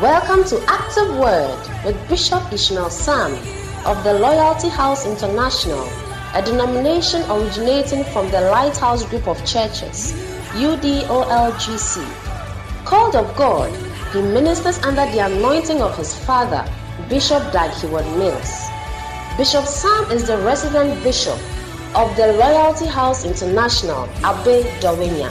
Welcome to Active Word with Bishop Ishmael Sam of the Loyalty House International, a denomination originating from the Lighthouse Group of Churches, UDOLGC. Called of God, he ministers under the anointing of his father, Bishop Dag Heward-Mills. Bishop Sam is the resident bishop of the Loyalty House International, Abe Dawhenya,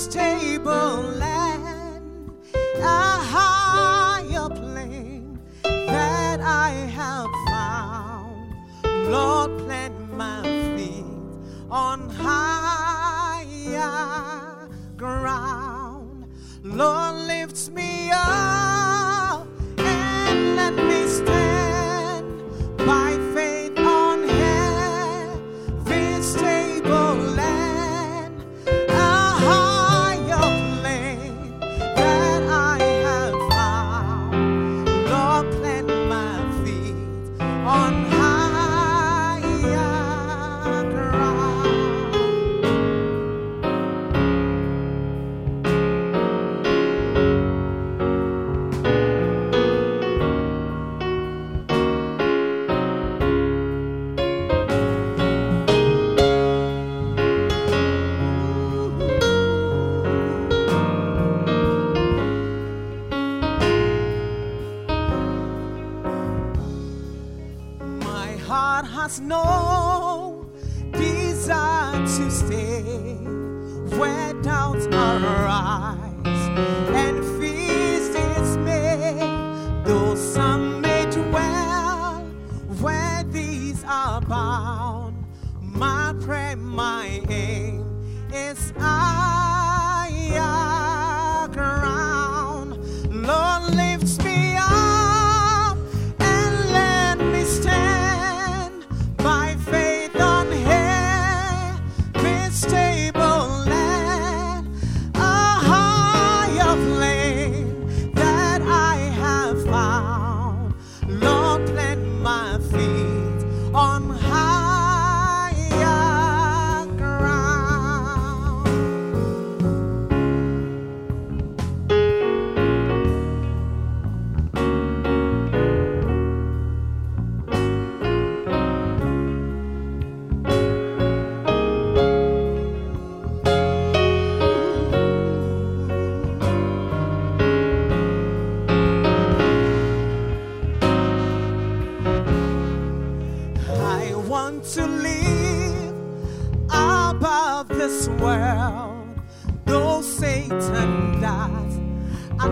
this table land, a higher plane that I have found. Lord, plant my feet on higher ground. Lord, lifts me up. no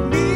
me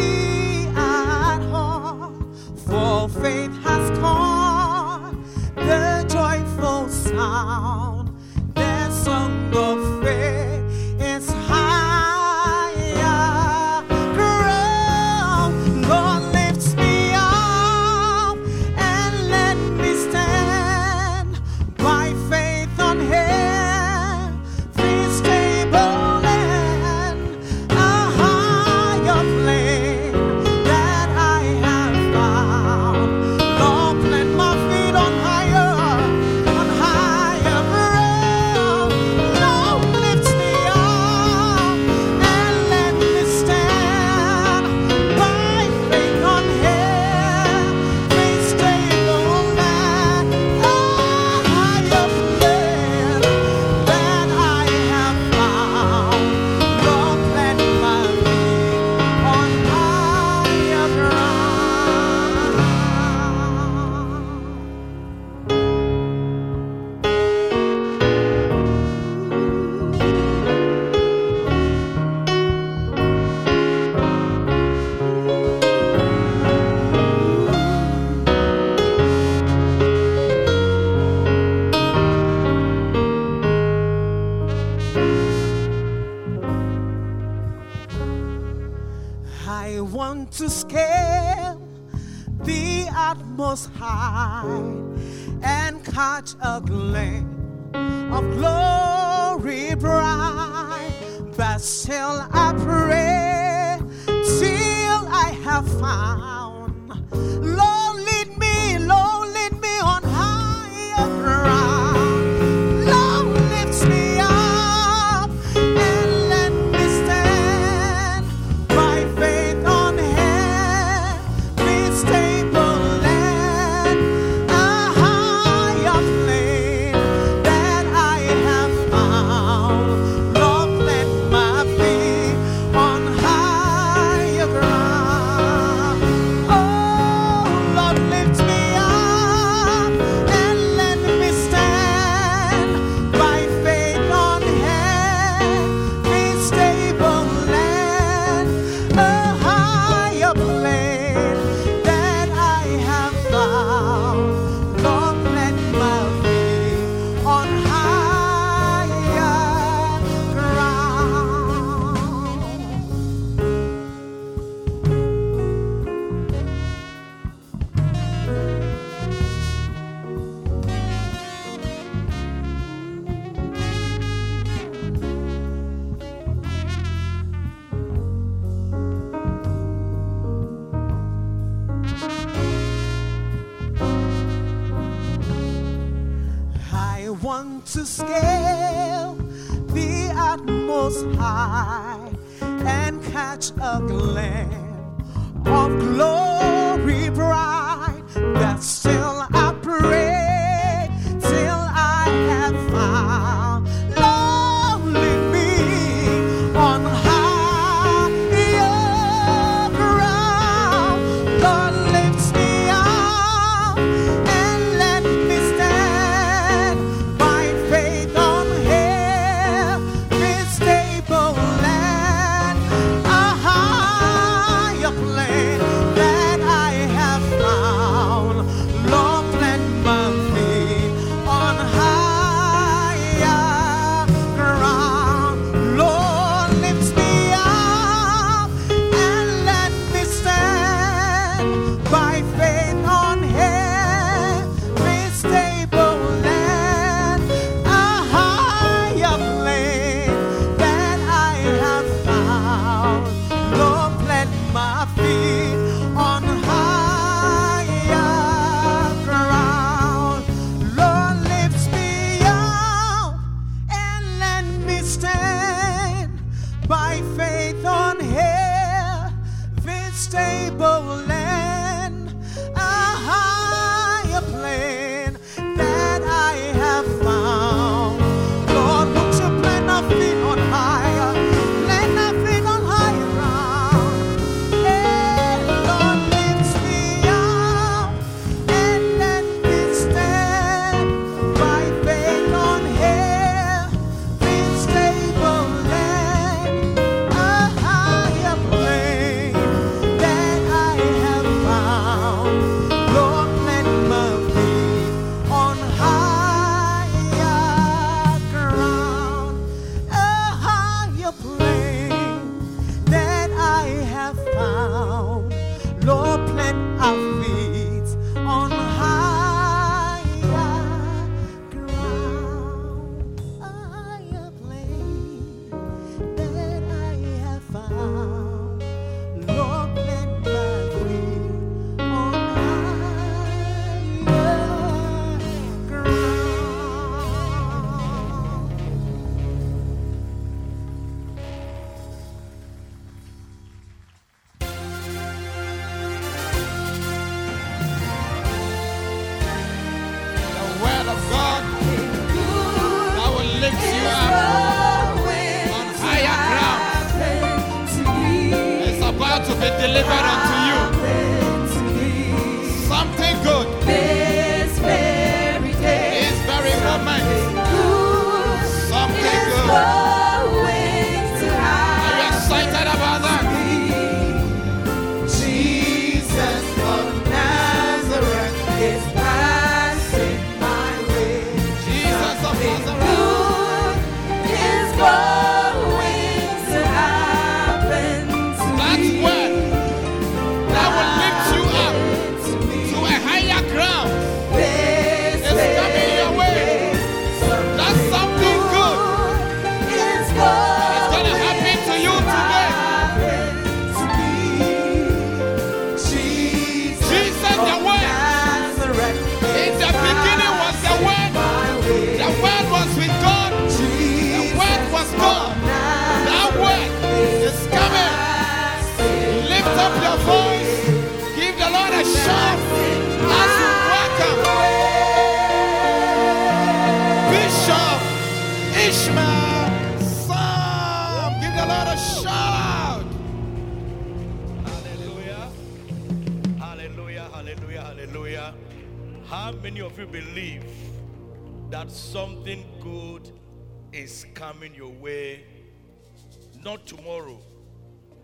Tomorrow,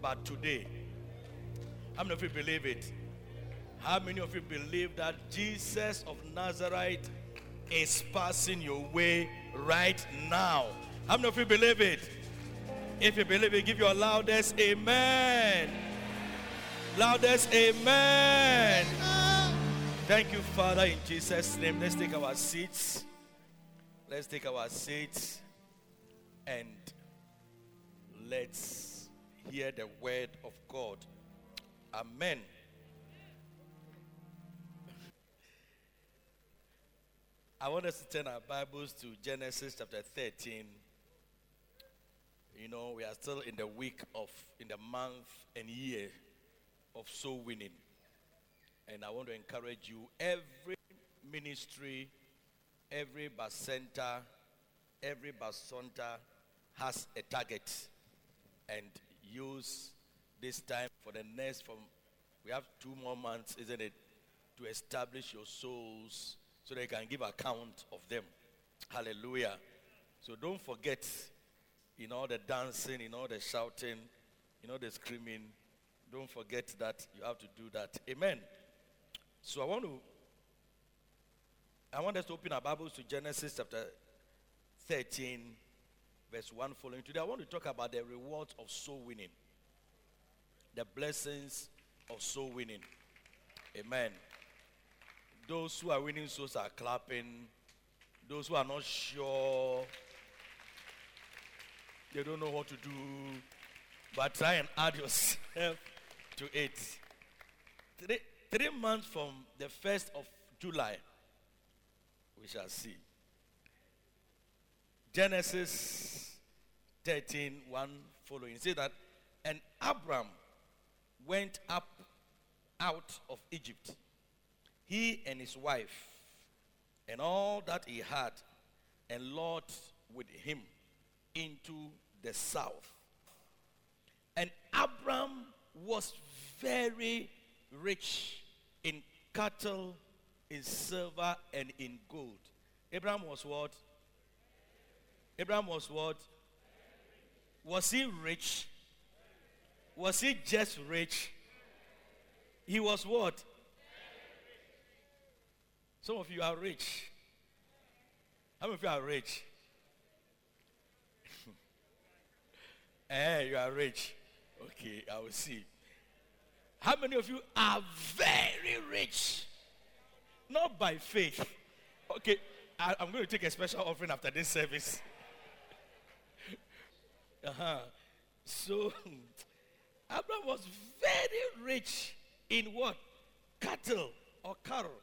but today. How many of you believe it? How many of you believe that Jesus of Nazareth is passing your way right now? How many of you believe it? If you believe it, give your loudest amen. Loudest amen. Thank you, Father, in Jesus' name. Let's take our seats. Let's take our seats and let's hear the word of God. Amen. I want us to turn our Bibles to Genesis chapter 13. You know, we are still in the week of, in the month and year of soul winning. And I want to encourage you every ministry, every bus center, every bus center has a target. And use this time for the next from we have two more months, isn't it, to establish your souls so they can give account of them. Hallelujah. So don't forget in all the dancing, in all the shouting, in all the screaming, don't forget that you have to do that. Amen. So I want to I want us to open our Bibles to Genesis chapter 13, verse 1 following. Today I want to talk about the rewards of soul winning. The blessings of soul winning. Amen. Those who are winning souls are clapping. Those who are not sure, they don't know what to do. But try and add yourself to it. Three, three months from the 1st of July, we shall see. Genesis 13, 1 following. It says that, and Abram went up out of Egypt, he and his wife, and all that he had, and Lot with him into the south. And Abram was very rich in cattle, in silver, and in gold. Abram was what? Abraham was what? Was he rich? Was he just rich? He was what? Some of you are rich. How many of you are rich? eh, you are rich. Okay, I will see. How many of you are very rich? Not by faith. Okay, I, am going to take a special offering after this service. Uh-huh. So, Abraham was very rich in what? Cattle or cattle,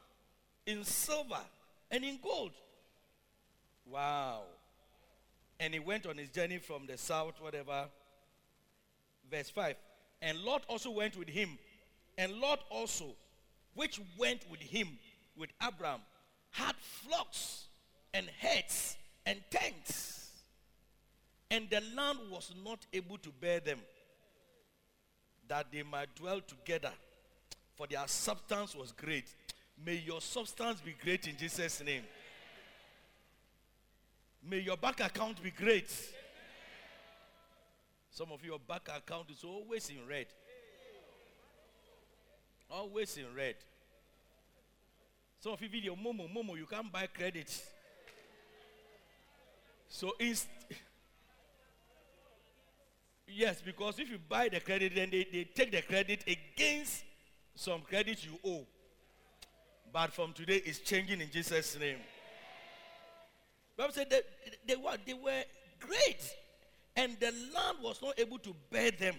in silver and in gold. Wow. And he went on his journey from the south, whatever. Verse 5. And Lot also went with him. And Lot also, which went with him, with Abraham, had flocks and herds and tents. And the land was not able to bear them. that they might dwell together, for their substance was great. May your substance be great in Jesus' name. May your bank account be great. Some of your bank account is always in red. Always in red. Some of you video Momo, Momo, you can't buy credit. So inst- yes, because if you buy the credit, then they, they take the credit against some credit you owe. But from today, it's changing in Jesus' name. Bible said that they were, they were great, and the land was not able to bear them.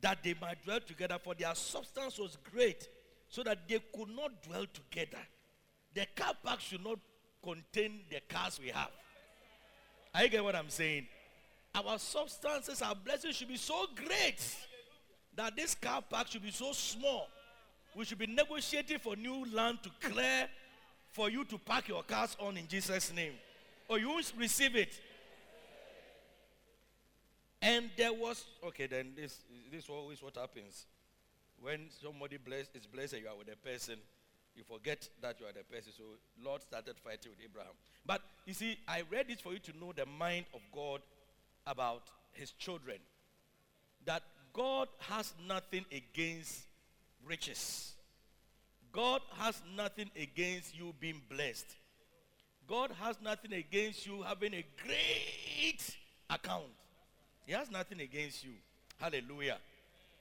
That they might dwell together, for their substance was great, so that they could not dwell together. The car park should not contain the cars we have. You get what I'm saying? Our substances, our blessings should be so great that this car park should be so small. We should be negotiating for new land to clear for you to park your cars on in Jesus' name. Or you won't receive it. And there was okay, then this this is always what happens. When somebody bless, is blessed you are with a person, you forget that you are the person. So Lot started fighting with Abraham. But you see, I read this for you to know the mind of God about his children. That God has nothing against riches. God has nothing against you being blessed. God has nothing against you having a great account. He has nothing against you. Hallelujah.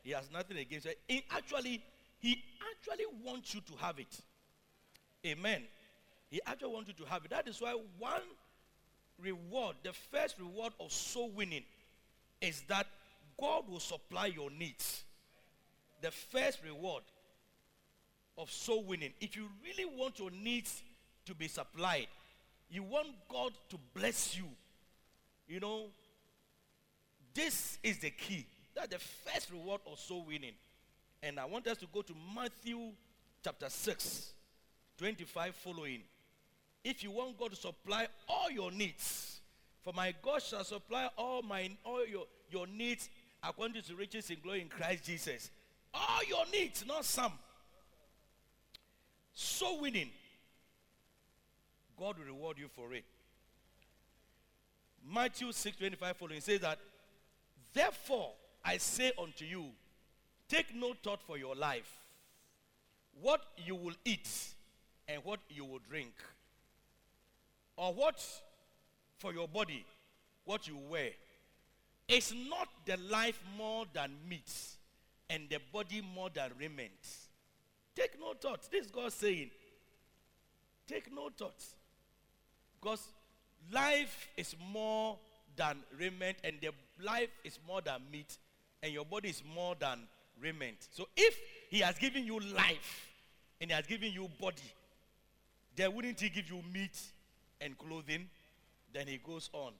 He has nothing against you. He actually, he actually wants you to have it. Amen. He actually wants you to have it. That is why one reward, the first reward of soul winning, is that God will supply your needs. The first reward of soul winning. If you really want your needs to be supplied, you want God to bless you, you know, this is the key. That's the first reward of soul winning. And I want us to go to Matthew chapter 6, 25 following. If you want God to supply all your needs, for my God shall supply all my all your, your needs according to riches in glory in Christ Jesus. All your needs, not some. So winning. God will reward you for it. Matthew 6 25 following says that, Therefore I say unto you, take no thought for your life, what you will eat and what you will drink, or what for your body, what you wear. Is not the life more than meat, and the body more than raiment? Take no thought. This is God saying, Take no thought. Because life is more than raiment, and the life is more than meat, and your body is more than raiment. So if He has given you life and He has given you body, then wouldn't He give you meat and clothing? Then He goes on.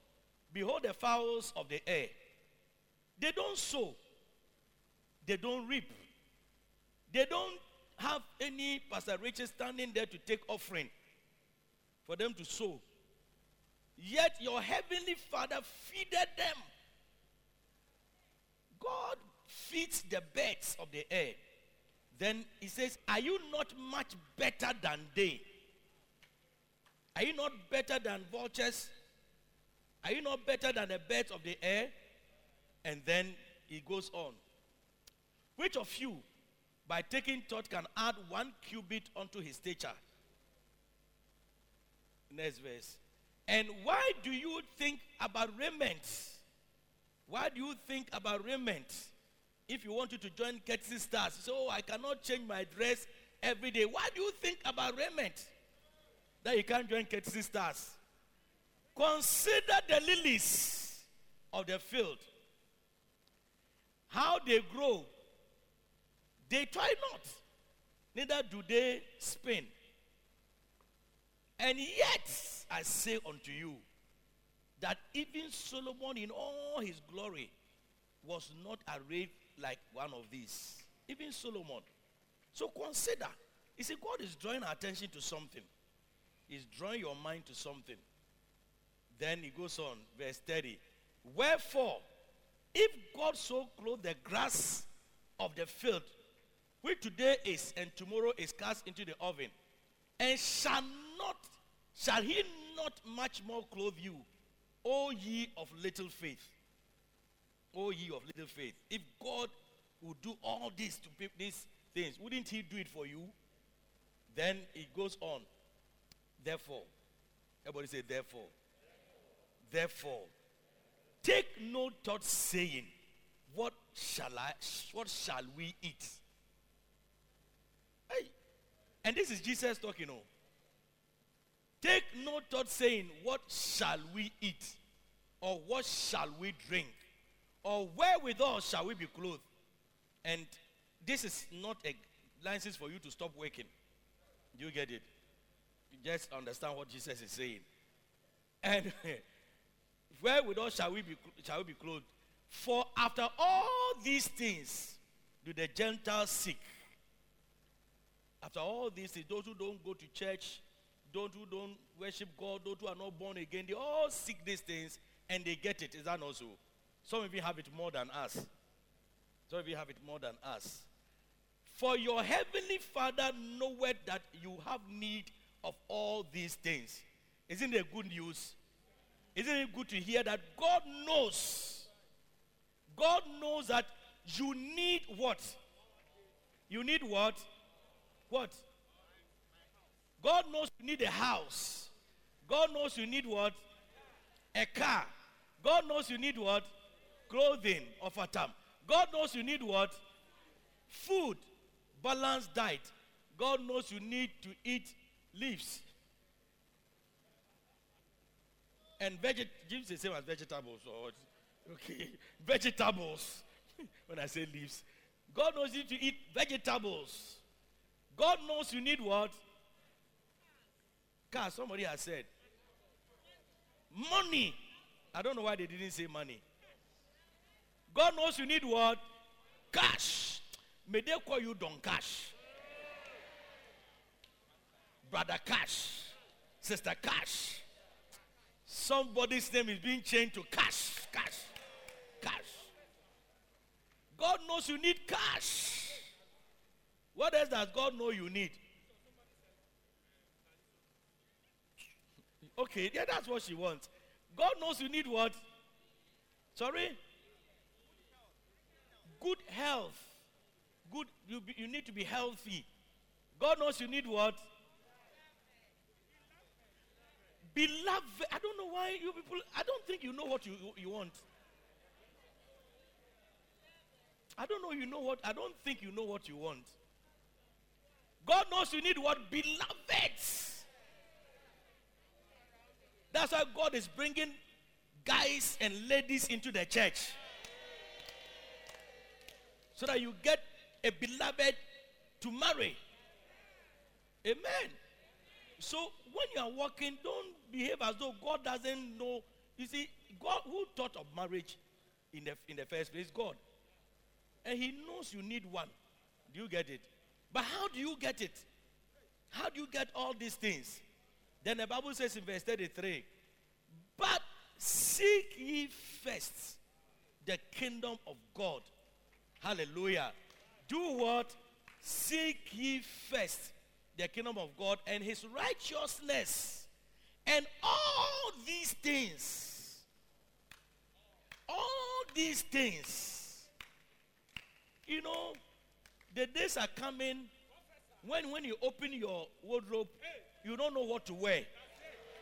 Behold the fowls of the air. They don't sow, they don't reap, they don't have any Pastor Richard standing there to take offering for them to sow. Yet your heavenly Father feeded them. God feeds the birds of the air. Then he says, Are you not much better than they? Are you not better than vultures? Are you not better than the birds of the air? And then he goes on. Which of you, by taking thought, can add one cubit unto his stature? Next verse. And why do you think about raiment? Why do you think about raiment? If you wanted to join Ketsy Stars, so oh, I cannot change my dress every day. Why do you think about raiment? That you can't join Ketsy Stars. Consider the lilies of the field. How they grow. They try not, neither do they spin. And yet, I say unto you, that even Solomon in all his glory was not arrayed like one of these. Even Solomon. So consider. You see, God is drawing our attention to something. He's drawing your mind to something. Then he goes on, verse 30. Wherefore, If God so clothe the grass of the field, which today is and tomorrow is cast into the oven, and shall not, shall he not much more clothe you, O ye of little faith? O ye of little faith. If God would do all this to these things, wouldn't he do it for you? Then it goes on. Therefore, everybody say, therefore. Therefore, take no thought saying, What shall I what shall we eat? Hey. And this is Jesus talking. Oh. Take no thought saying, What shall we eat? Or what shall we drink? Or wherewithal shall we be clothed? And this is not a license for you to stop working. Do you get it? Just understand what Jesus is saying. And where wherewithal shall we be shall we be clothed? For after all these things do the Gentiles seek. After all these things, those who don't go to church, those who don't worship God, those who are not born again, they all seek these things and they get it. Is that not so? Some of you have it more than us. Some of you have it more than us. For your heavenly Father knoweth that you have need of all these things. Isn't it good news? Isn't it good to hear that God knows? God knows that you need what? You need what? What? God knows you need a house. God knows you need what? A car. God knows you need what? Clothing of a time. God knows you need what? Food. Balanced diet. God knows you need to eat leaves. And veget leaves the same as vegetables or okay. Vegetables. when I say leaves. God knows you to eat vegetables. God knows you need what? Car, somebody has said. Money. I don't know why they didn't say money. God knows you need what? Cash. May they call you Don Cash. Brother Cash. Sister Cash. Somebody's name is being changed to Cash. Cash. Cash. God knows you need cash. What else does God know you need? Okay, yeah, that's what she wants. God knows you need what? Sorry? Good health. Good, you, be, you need to be healthy. God knows you need what? Beloved. I don't know why you people, I don't think you know what you, you want. I don't know you know what, I don't think you know what you want. God knows you need what? Beloveds. That's why God is bringing guys and ladies into the church. So that you get a beloved to marry. Amen. So when you are walking, don't behave as though God doesn't know. You see, God who thought of marriage in the in the first place? God. And he knows you need one. Do you get it? But how do you get it? How do you get all these things? Then the Bible says in verse 33 But seek ye first the kingdom of God. Hallelujah. Do what? Seek ye first the kingdom of God and his righteousness. And all these things, all these things, you know, the days are coming when when you open your wardrobe, you don't know what to wear.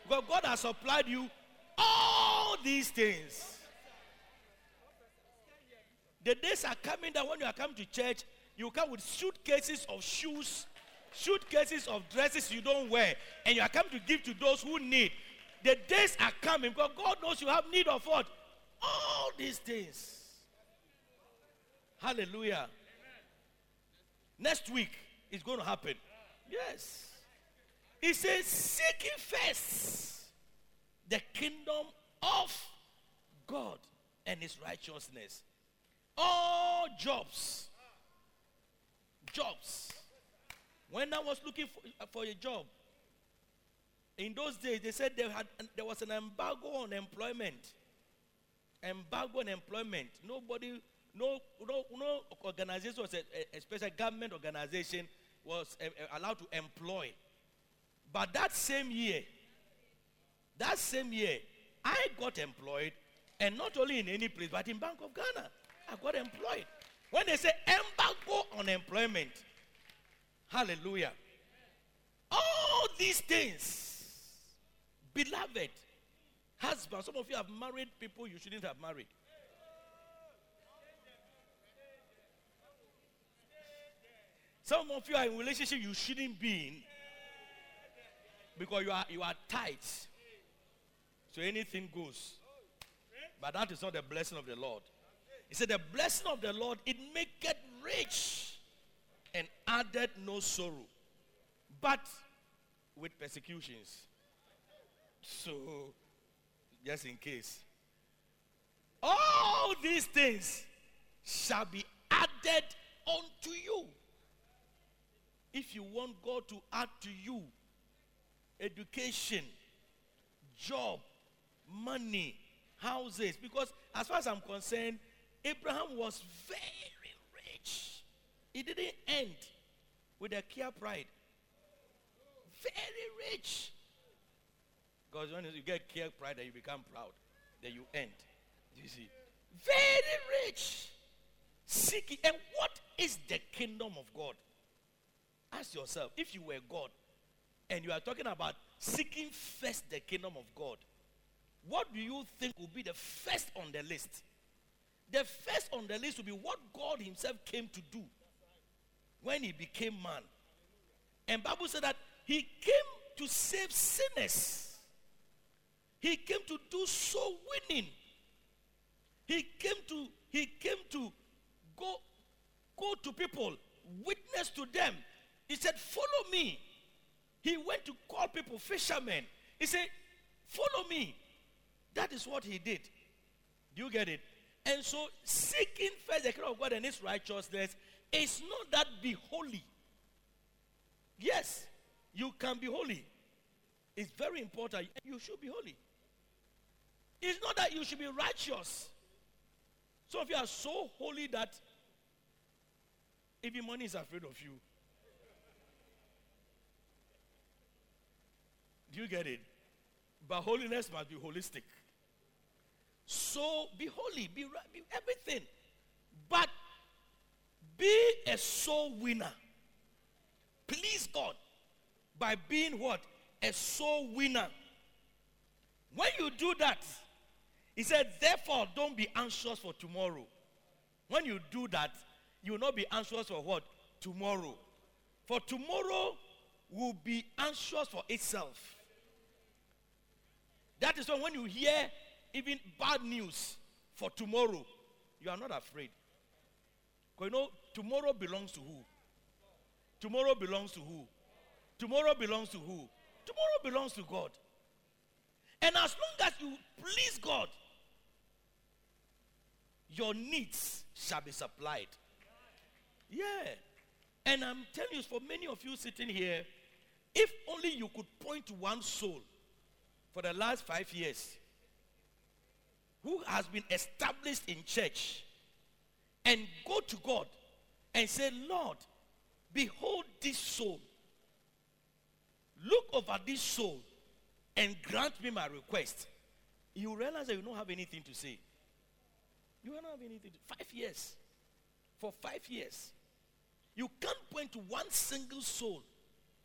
Because God has supplied you all these things. The days are coming that when you are coming to church, you come with suitcases of shoes, suitcases of dresses you don't wear, and you are coming to give to those who need. The days are coming because God knows you have need of what? All these things. Hallelujah. Next week is going to happen. Yes. He says, Seek ye first the kingdom of God and his righteousness. All jobs. Jobs. When I was looking for, uh, for a job, in those days they said they had, there was an embargo on employment. embargo on employment. Nobody, no, no, no organization special government organization was allowed to employ. But that same year, that same year, I got employed, and not only in any place, but in Bank of Ghana, I got employed. When they say embargo on employment, hallelujah. All these things, beloved, husband, some of you have married people you shouldn't have married. Some of you are in relationship you shouldn't be in because you are you are tight. So anything goes. But that is not the blessing of the Lord. He said, The blessing of the Lord, it maketh rich and added no sorrow. But with persecutions. So, just in case. All these things shall be added unto you. If you want God to add to you education, job, money, houses. Because as far as I'm concerned, Abraham was very. It didn't end with a Kia pride. Very rich. Because when you get Kia pride, then you become proud. Then you end. You see? Very rich. Seeking. And what is the kingdom of God? Ask yourself, if you were God and you are talking about seeking first the kingdom of God, what do you think will be the first on the list? The first on the list will be what God Himself came to do when He became man. And Bible said that He came to save sinners. He came to do so winning. He came to He came to go go to people, witness to them. He said, "Follow me." He went to call people fishermen. He said, "Follow me." That is what he did. Do you get it? And so, seeking first the kingdom of God and His righteousness is not that be holy. Yes, you can be holy. It's very important. You should be holy. It's not that you should be righteous. Some of you are so holy that even money is afraid of you. Do you get it? But holiness must be holistic. So be holy, be, be everything. But be a soul winner. Please God by being what? A soul winner. When you do that, he said, therefore, don't be anxious for tomorrow. When you do that, you will not be anxious for what? Tomorrow. For tomorrow will be anxious for itself. That is why when you hear even bad news for tomorrow, you are not afraid. Because you know, tomorrow belongs to who? Tomorrow belongs to who? Tomorrow belongs to who? Tomorrow belongs to God. And as long as you please God, your needs shall be supplied. Yeah. And I'm telling you, for many of you sitting here, if only you could point to one soul for the last five years who has been established in church and go to God and say, Lord, behold this soul. Look over this soul and grant me my request. You realize that you don't have anything to say. You don't have anything. To, five years. For five years. You can't point to one single soul.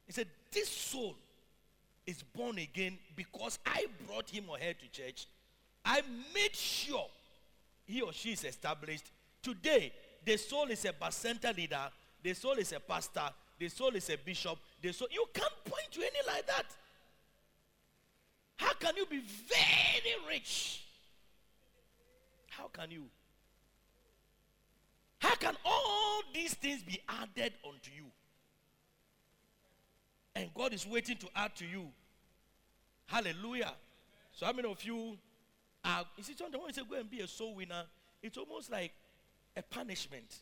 He said, This soul is born again because I brought him or her to church. I made sure he or she is established. Today, the soul is a bacenta leader, the soul is a pastor, the soul is a bishop, the soul. You can't point to any like that. How can you be very rich? How can you? How can all these things be added unto you? And God is waiting to add to you. Hallelujah. So, how many of you are, you see, sometimes when you say go and be a soul winner, it's almost like a punishment.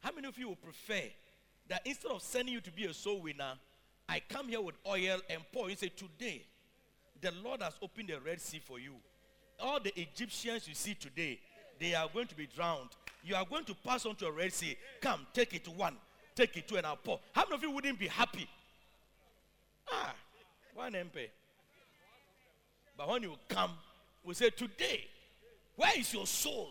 How many of you would prefer that instead of sending you to be a soul winner, I come here with oil and pour? You say, Today, the Lord has opened the Red Sea for you. all the Egyptians you see today, they are going to be drowned. You are going to pass on to a Red Sea. Come, take it to one, take it to an pour. How many of you wouldn't be happy? Ah, one MP. But when you come, we say, Today, where is your soul?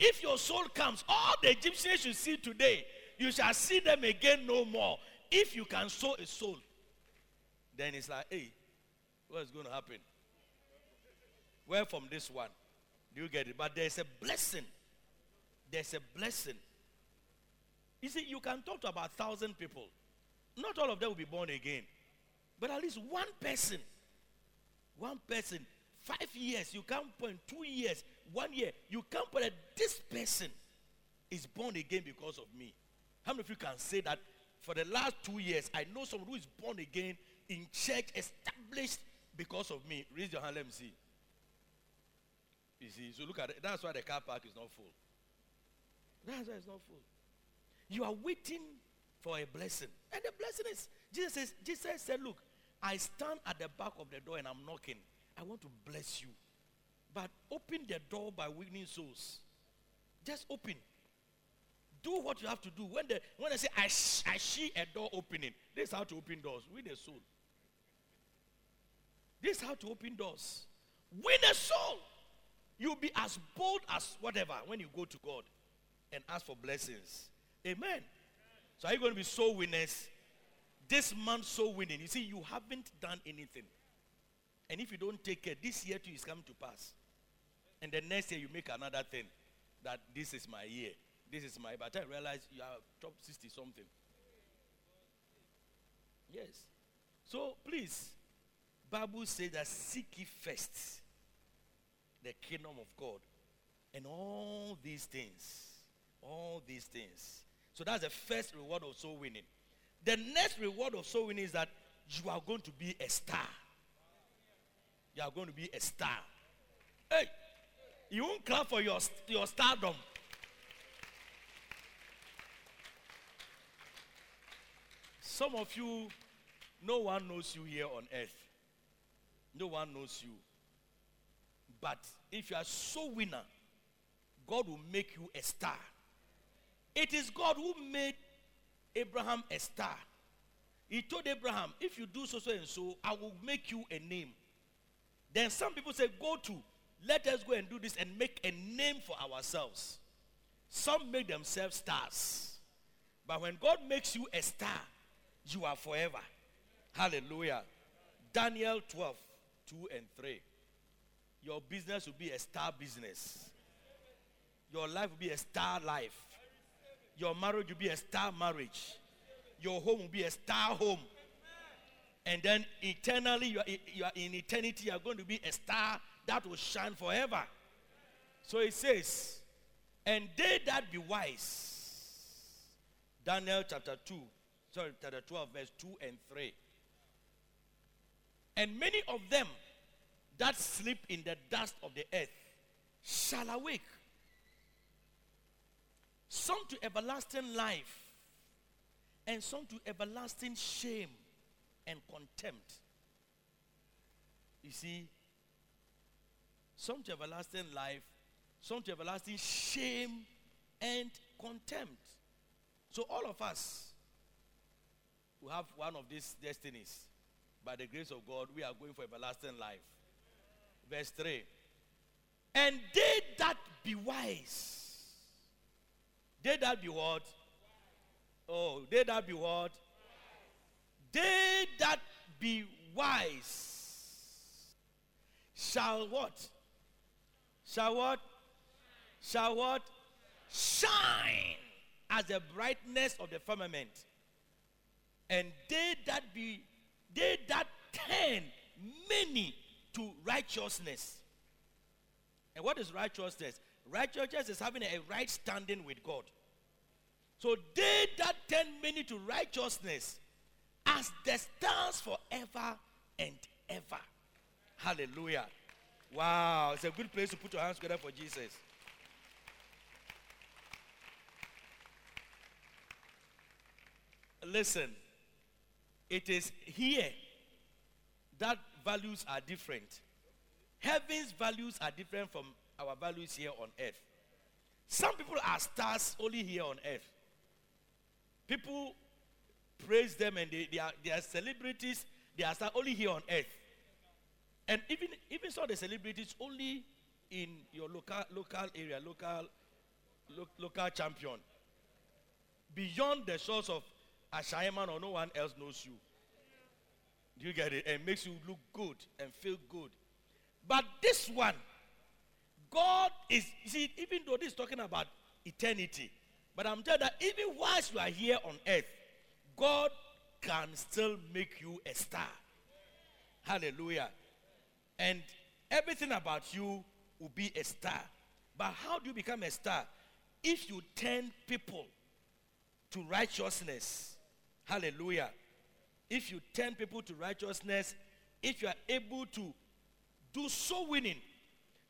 If your soul comes, all the Egyptians you see today, you shall see them again no more. If you can sow a soul, then it's like, hey, what's going to happen? Where from this one? Do you get it? But there's a blessing. There's a blessing. You see, you can talk to about a thousand people. Not all of them will be born again. But at least one person, one person, five years, you can't point two years, one year, you can't point that this person is born again because of me. How many of you can say that for the last two years, I know someone who is born again in church, established because of me? Raise your hand, let me see. You see, so look at it. That's why the car park is not full. That's why it's not full. You are waiting for a blessing. And the blessing is, Jesus says, Jesus said, Look, I stand at the back of the door and I'm knocking. I want to bless you. But open the door by winning souls. Just open. Do what you have to do. When, the, when I say I, sh- I see a door opening, this is how to open doors. Win a soul. This is how to open doors. Win a soul. You'll be as bold as whatever when you go to God and ask for blessings. Amen. So are you going to be soul winners? This month, soul winning. You see, you haven't done anything. And if you don't take care, this year too is coming to pass. And the next year you make another thing that this is my year. This is my. But I realize you are top 60 something. Yes. So please, Bible says that seek ye first the kingdom of God and all these things. All these things. So that's the first reward of soul winning. The next reward of soul winning is that you are going to be a star. You are going to be a star. Hey, you won't clap for your, your stardom. Some of you, no one knows you here on earth. No one knows you. But if you are so winner, God will make you a star. It is God who made Abraham a star. He told Abraham, if you do so, so, and so, I will make you a name. Then some people say, go to, let us go and do this and make a name for ourselves. Some make themselves stars. But when God makes you a star, you are forever. Hallelujah. Daniel 12, 2 and 3. Your business will be a star business. Your life will be a star life. Your marriage will be a star marriage. Your home will be a star home. And then eternally, you are, you are in eternity, you are going to be a star that will shine forever. So he says, and they that be wise. Daniel chapter 2, sorry, chapter 12, verse 2 and 3. And many of them that sleep in the dust of the earth shall awake. Some to everlasting life, and some to everlasting shame and contempt. You see, some to everlasting life, some to everlasting shame and contempt. So, all of us who have one of these destinies, by the grace of God, we are going for everlasting life. Verse 3 And they that be wise, they that be what? Oh, they that be what? They that be wise shall what? Shall what? Shall what? Shine as the brightness of the firmament. And they that be, they that turn many to righteousness. And what is righteousness? Righteousness is having a right standing with God. So they that turn many to righteousness as the stars forever and ever. Hallelujah. Wow, it's a good place to put your hands together for Jesus. Listen, it is here that values are different. Heaven's values are different from our values here on earth. Some people are stars only here on earth. People praise them and they, they, are, they are celebrities, they are stars only here on earth. And even, even of the celebrities only in your local, local area, local, lo- local champion. Beyond the shores of Ashaiman or no one else knows you. Do you get it? And makes you look good and feel good. But this one, God is, you see, even though this is talking about eternity, but I'm telling that even whilst you are here on earth, God can still make you a star. Hallelujah. And everything about you will be a star. But how do you become a star? If you turn people to righteousness. Hallelujah. If you turn people to righteousness, if you are able to do soul winning.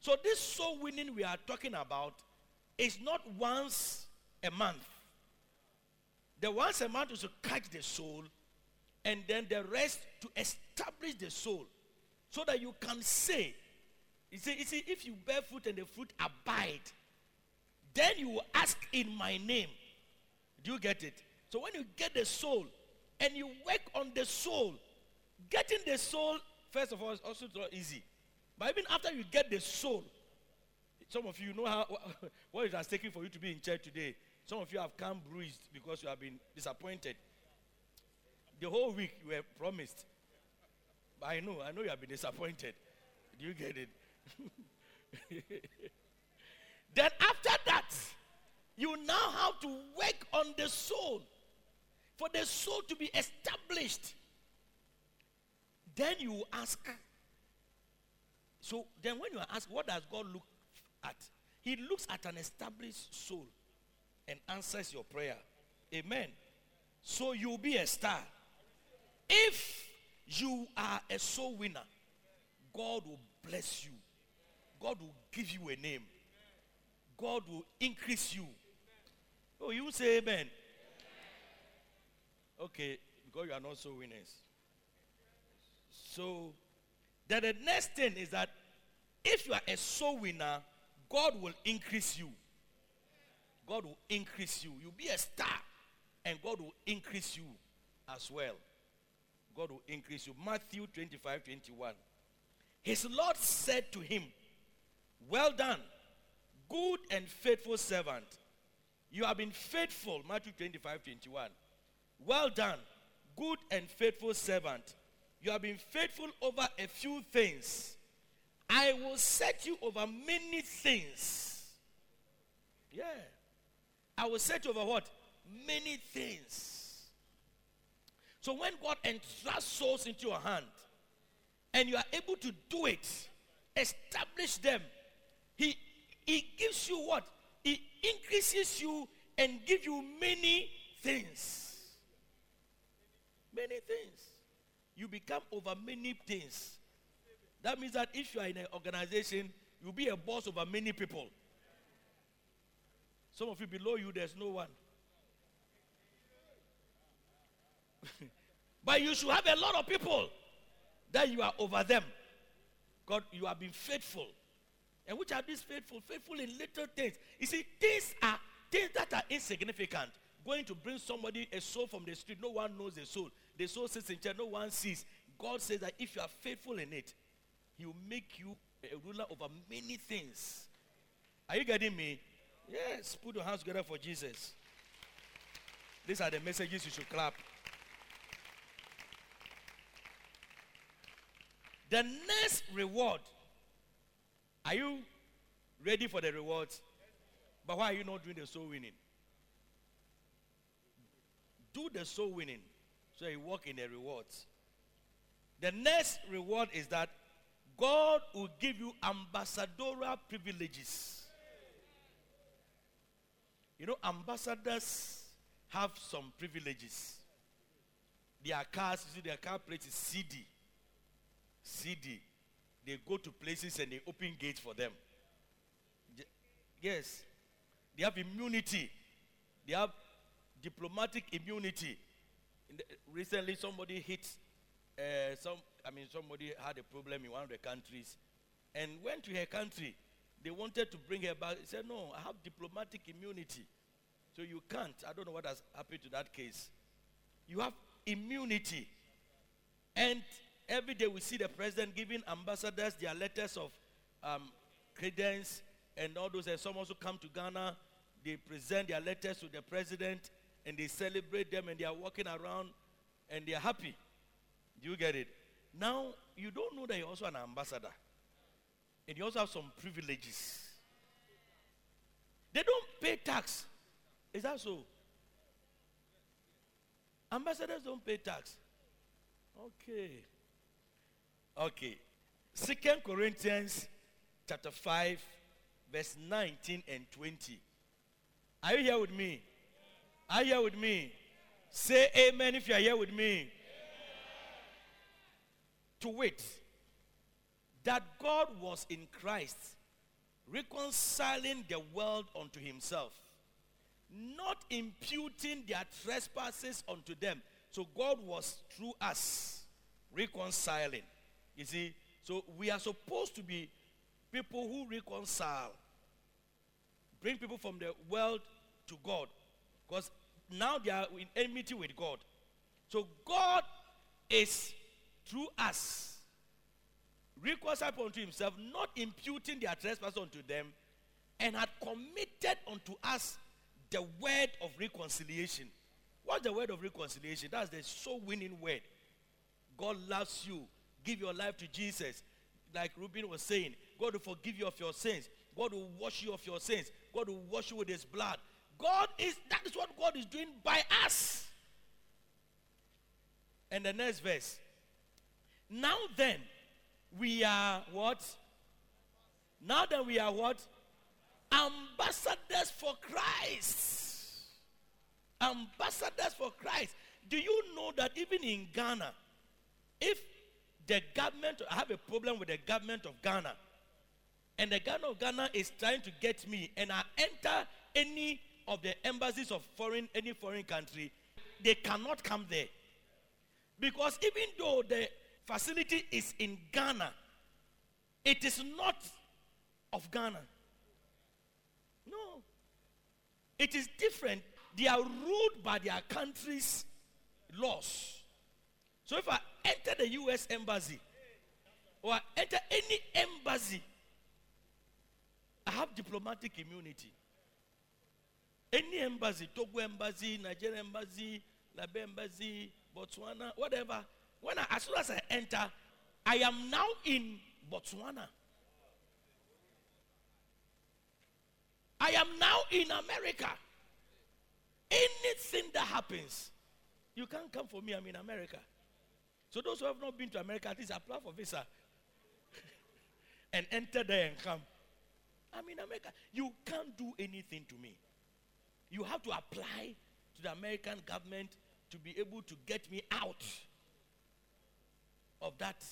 So, this soul winning we are talking about is not once a month. The once a month is to catch the soul, and then the rest to establish the soul so that you can say, you see, you see, if you bear fruit and the fruit abide, then you will ask in my name. Do you get it? So when you get the soul and you work on the soul, getting the soul, first of all, is also not easy. But even after you get the soul, some of you know how what it has taken for you to be in church today. Some of you have come bruised because you have been disappointed. The whole week you were promised. I know, I know you have been disappointed. Do you get it? then after that, you now have to work on the soul for the soul to be established. Then you ask. So then, when you ask, what does God look at? He looks at an established soul and answers your prayer. Amen. So you'll be a star. If you are a soul winner, God will bless you. God will give you a name. God will increase you. Oh, you say amen. Okay, because you are not soul winners. So, then the next thing is that if you are a soul winner, God will increase you. God will increase you. You'll be a star, and God will increase you as well. God will increase you. Matthew 25 21. His Lord said to him, Well done, good and faithful servant. You have been faithful. Matthew 25 21. Well done, good and faithful servant. You have been faithful over a few things. I will set you over many things. Yeah. I will set you over what? Many things. So when God entrusts souls into your hand and you are able to do it, establish them, He, he gives you what? He increases you and gives you many things. Many things. You become over many things. That means that if you are in an organization, you'll be a boss over many people. Some of you below you, there's no one. but you should have a lot of people that you are over them. God, you have been faithful. And which are these faithful? Faithful in little things. You see, things are things that are insignificant. Going to bring somebody a soul from the street, no one knows the soul. The soul sits in chair, no one sees. God says that if you are faithful in it, He will make you a ruler over many things. Are you getting me? Yes. Put your hands together for Jesus. These are the messages you should clap. The next reward. Are you ready for the rewards? But why are you not doing the soul winning? Do the soul winning so you walk in the rewards. The next reward is that God will give you ambassadorial privileges. You know, ambassadors have some privileges. Their cars, you see, their car plate is CD. CD. They go to places and they open gates for them. Yes. They have immunity. They have diplomatic immunity. Recently, somebody hit uh, some. I mean, somebody had a problem in one of the countries, and went to her country. They wanted to bring her back. Said, No, I have diplomatic immunity. So you can't. I don't know what has happened to that case. You have immunity. And every day we see the president giving ambassadors their letters of um, credence and all those. And some also come to Ghana. They present their letters to the president and they celebrate them and they are walking around and they are happy. Do you get it? Now, you don't know that you're also an ambassador. And you also have some privileges. They don't pay tax. Is that so? Ambassadors don't pay tax. Okay. Okay. Second Corinthians chapter 5, verse 19 and 20. Are you here with me? Are you here with me? Say amen if you are here with me. To wit, that God was in Christ, reconciling the world unto himself, not imputing their trespasses unto them. So God was through us reconciling. You see, so we are supposed to be people who reconcile, bring people from the world to God, because now they are in enmity with God. So God is through us reconciled unto himself, not imputing their trespass unto them, and had committed unto us the word of reconciliation. What's the word of reconciliation? That's the soul winning word. God loves you. Give your life to Jesus. Like Ruben was saying, God will forgive you of your sins. God will wash you of your sins. God will wash you with his blood. God is, that is what God is doing by us. And the next verse. Now then, we are what? Now that we are what? Ambassadors for Christ. Ambassadors for Christ. Do you know that even in Ghana, if the government, I have a problem with the government of Ghana, and the government of Ghana is trying to get me, and I enter any of the embassies of foreign any foreign country, they cannot come there. Because even though the facility is in Ghana, it is not of Ghana. No. It is different. They are ruled by their country's laws. So if I enter the US embassy or I enter any embassy, I have diplomatic immunity. Any embassy, Togo embassy, Nigeria embassy, Labe embassy, Botswana, whatever. When I, as soon as I enter, I am now in Botswana. I am now in America. Anything that happens, you can't come for me. I'm in America. So those who have not been to America, at least apply for visa and enter there and come. I'm in America. You can't do anything to me. You have to apply to the American government to be able to get me out of that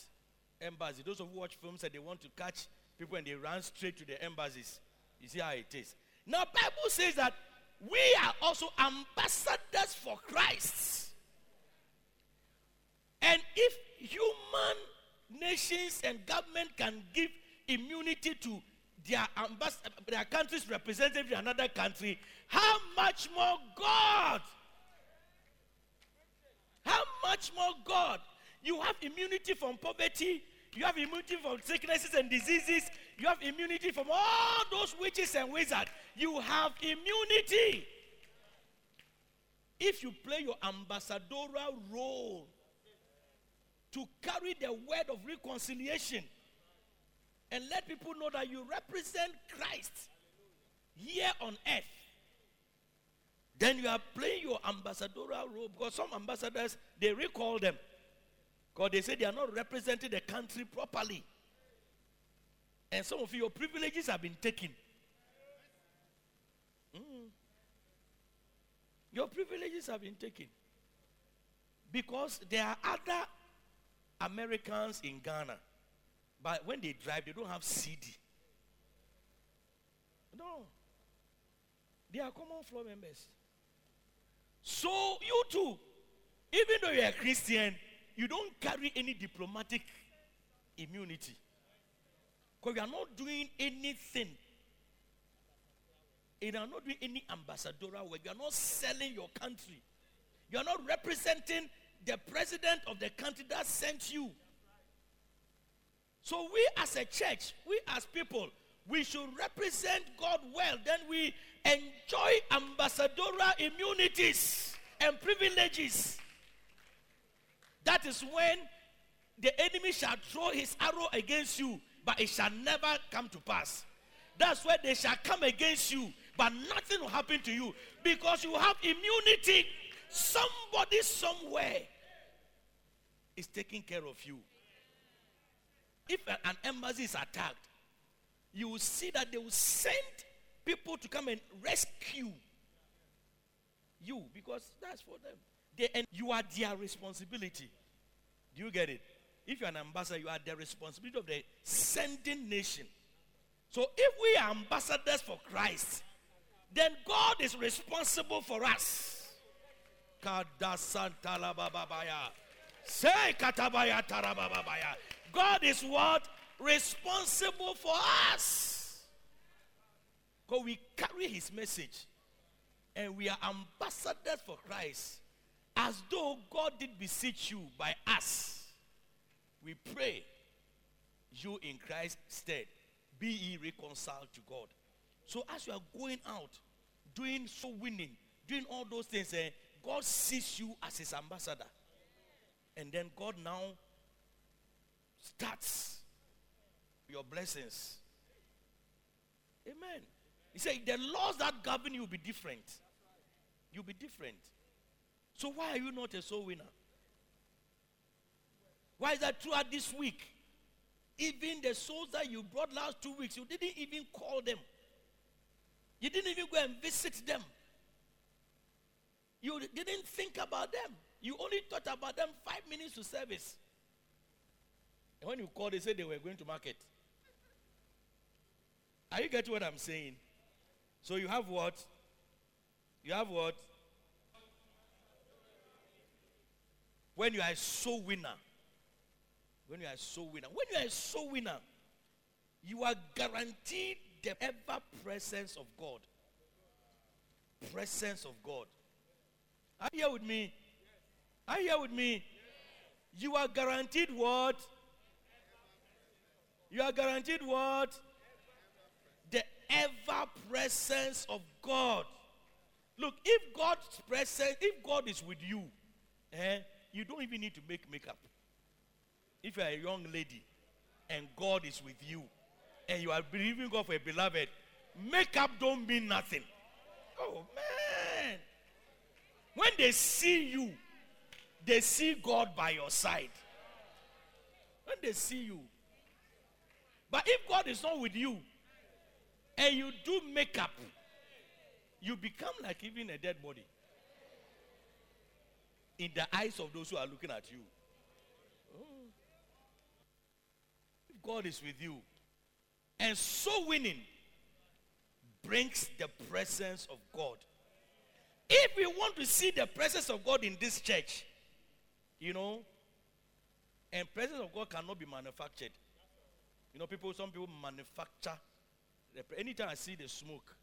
embassy. Those who watch films and they want to catch people and they run straight to the embassies. You see how it is. Now, Bible says that we are also ambassadors for Christ. And if human nations and government can give immunity to their, ambas- their country's representative in another country, how much more God? How much more God? You have immunity from poverty. You have immunity from sicknesses and diseases. You have immunity from all those witches and wizards. You have immunity. If you play your ambassadorial role to carry the word of reconciliation and let people know that you represent Christ here on earth, then you are playing your ambassadorial role because some ambassadors they recall them because they say they are not representing the country properly. And some of your privileges have been taken. Mm. Your privileges have been taken. Because there are other Americans in Ghana, but when they drive, they don't have CD. No. They are common floor members. So you too, even though you're a Christian, you don't carry any diplomatic immunity. Because you are not doing anything. You are not doing any ambassadorial work. You are not selling your country. You are not representing the president of the country that sent you. So we as a church, we as people, we should represent God well. Then we enjoy ambassadorial immunities and privileges. That is when the enemy shall throw his arrow against you, but it shall never come to pass. That's where they shall come against you, but nothing will happen to you because you have immunity. Somebody somewhere is taking care of you. If an embassy is attacked, you will see that they will send people to come and rescue you because that's for them. They, and you are their responsibility. Do you get it? If you're an ambassador, you are the responsibility of the sending nation. So if we are ambassadors for Christ, then God is responsible for us. Say. God is what? Responsible for us. Because we carry his message. And we are ambassadors for Christ. As though God did beseech you by us. We pray you in Christ's stead. Be ye reconciled to God. So as you are going out, doing so winning, doing all those things, eh, God sees you as his ambassador. And then God now starts your blessings. Amen. He said, the laws that govern you will be different. You'll be different. So why are you not a soul winner? Why is that throughout this week? Even the souls that you brought last two weeks, you didn't even call them. You didn't even go and visit them. You didn't think about them. You only thought about them five minutes to service. And when you called, they said they were going to market. Are you getting what I'm saying? So you have what? You have what? When you are a soul winner, when you are a soul winner, when you are a soul winner, you are guaranteed the ever presence of God. Presence of God. Are you here with me? Are you here with me? You are guaranteed what? You are guaranteed what? The ever presence of God. Look, if God's presence, if God is with you, eh, you don't even need to make makeup. If you are a young lady and God is with you and you are believing God for a beloved, makeup don't mean nothing. Oh man. When they see you, they see God by your side. When they see you. But if God is not with you and you do makeup, you become like even a dead body in the eyes of those who are looking at you. Oh. If God is with you, and so winning brings the presence of God. If we want to see the presence of God in this church, you know, and presence of God cannot be manufactured. You know, people, some people manufacture. Anytime I see the smoke,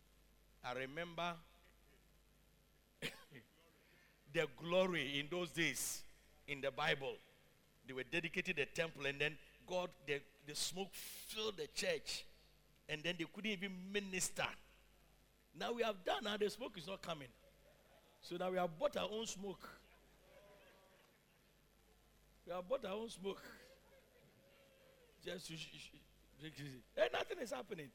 I remember the glory in those days in the Bible. They were dedicated the temple, and then God, the, the smoke filled the church, and then they couldn't even minister. Now we have done, now the smoke is not coming. So now we have bought our own smoke. We have bought our own smoke. Just sh- sh- and eh, nothing is happening.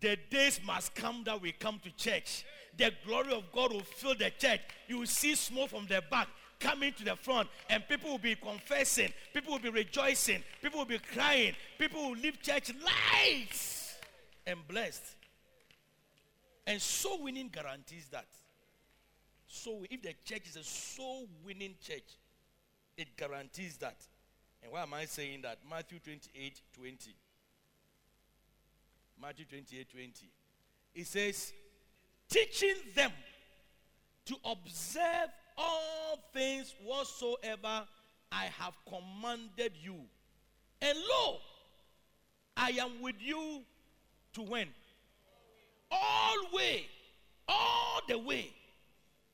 The days must come that we come to church. The glory of God will fill the church. You will see smoke from the back coming to the front, and people will be confessing, people will be rejoicing, people will be crying, people will leave church lights and blessed. And soul winning guarantees that. So if the church is a soul winning church, it guarantees that. And why am I saying that? Matthew 28 20. Matthew 28 20. It says, teaching them to observe all things whatsoever I have commanded you. And lo, I am with you to when? All way, all the way,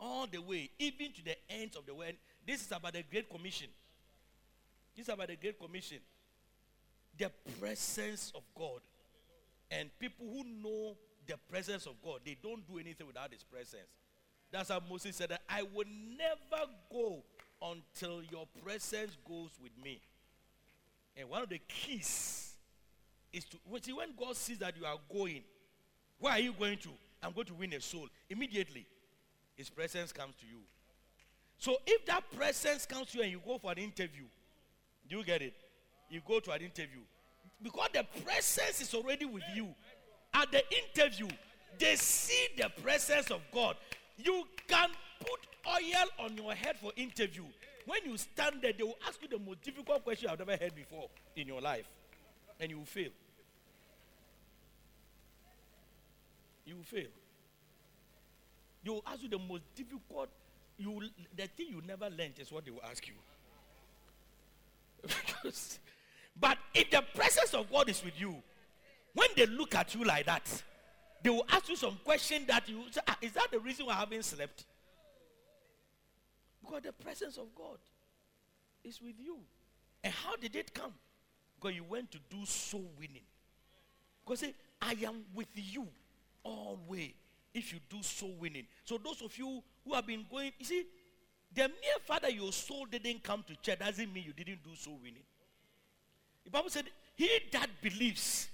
all the way, even to the ends of the world. This is about the Great Commission. This is about the Great Commission. The presence of God. And people who know the presence of God, they don't do anything without His presence. That's how Moses said that I will never go until your presence goes with me. And one of the keys is to see when God sees that you are going, where are you going to? I'm going to win a soul. Immediately, His presence comes to you. So if that presence comes to you and you go for an interview, do you get it? You go to an interview. Because the presence is already with you. At the interview, they see the presence of God. You can put oil on your head for interview. When you stand there, they will ask you the most difficult question I've never heard before in your life. And you will fail. You will fail. They will ask you the most difficult, you will, the thing you never learned is what they will ask you. Because- but if the presence of God is with you, when they look at you like that, they will ask you some question that you say, "Ah, is that the reason why I haven't slept? Because the presence of God is with you. And how did it come? Because you went to do soul winning. Because say, I am with you always if you do soul winning. So those of you who have been going, you see, the mere fact that your soul didn't come to church doesn't mean you didn't do soul winning. The Bible said, He that believes.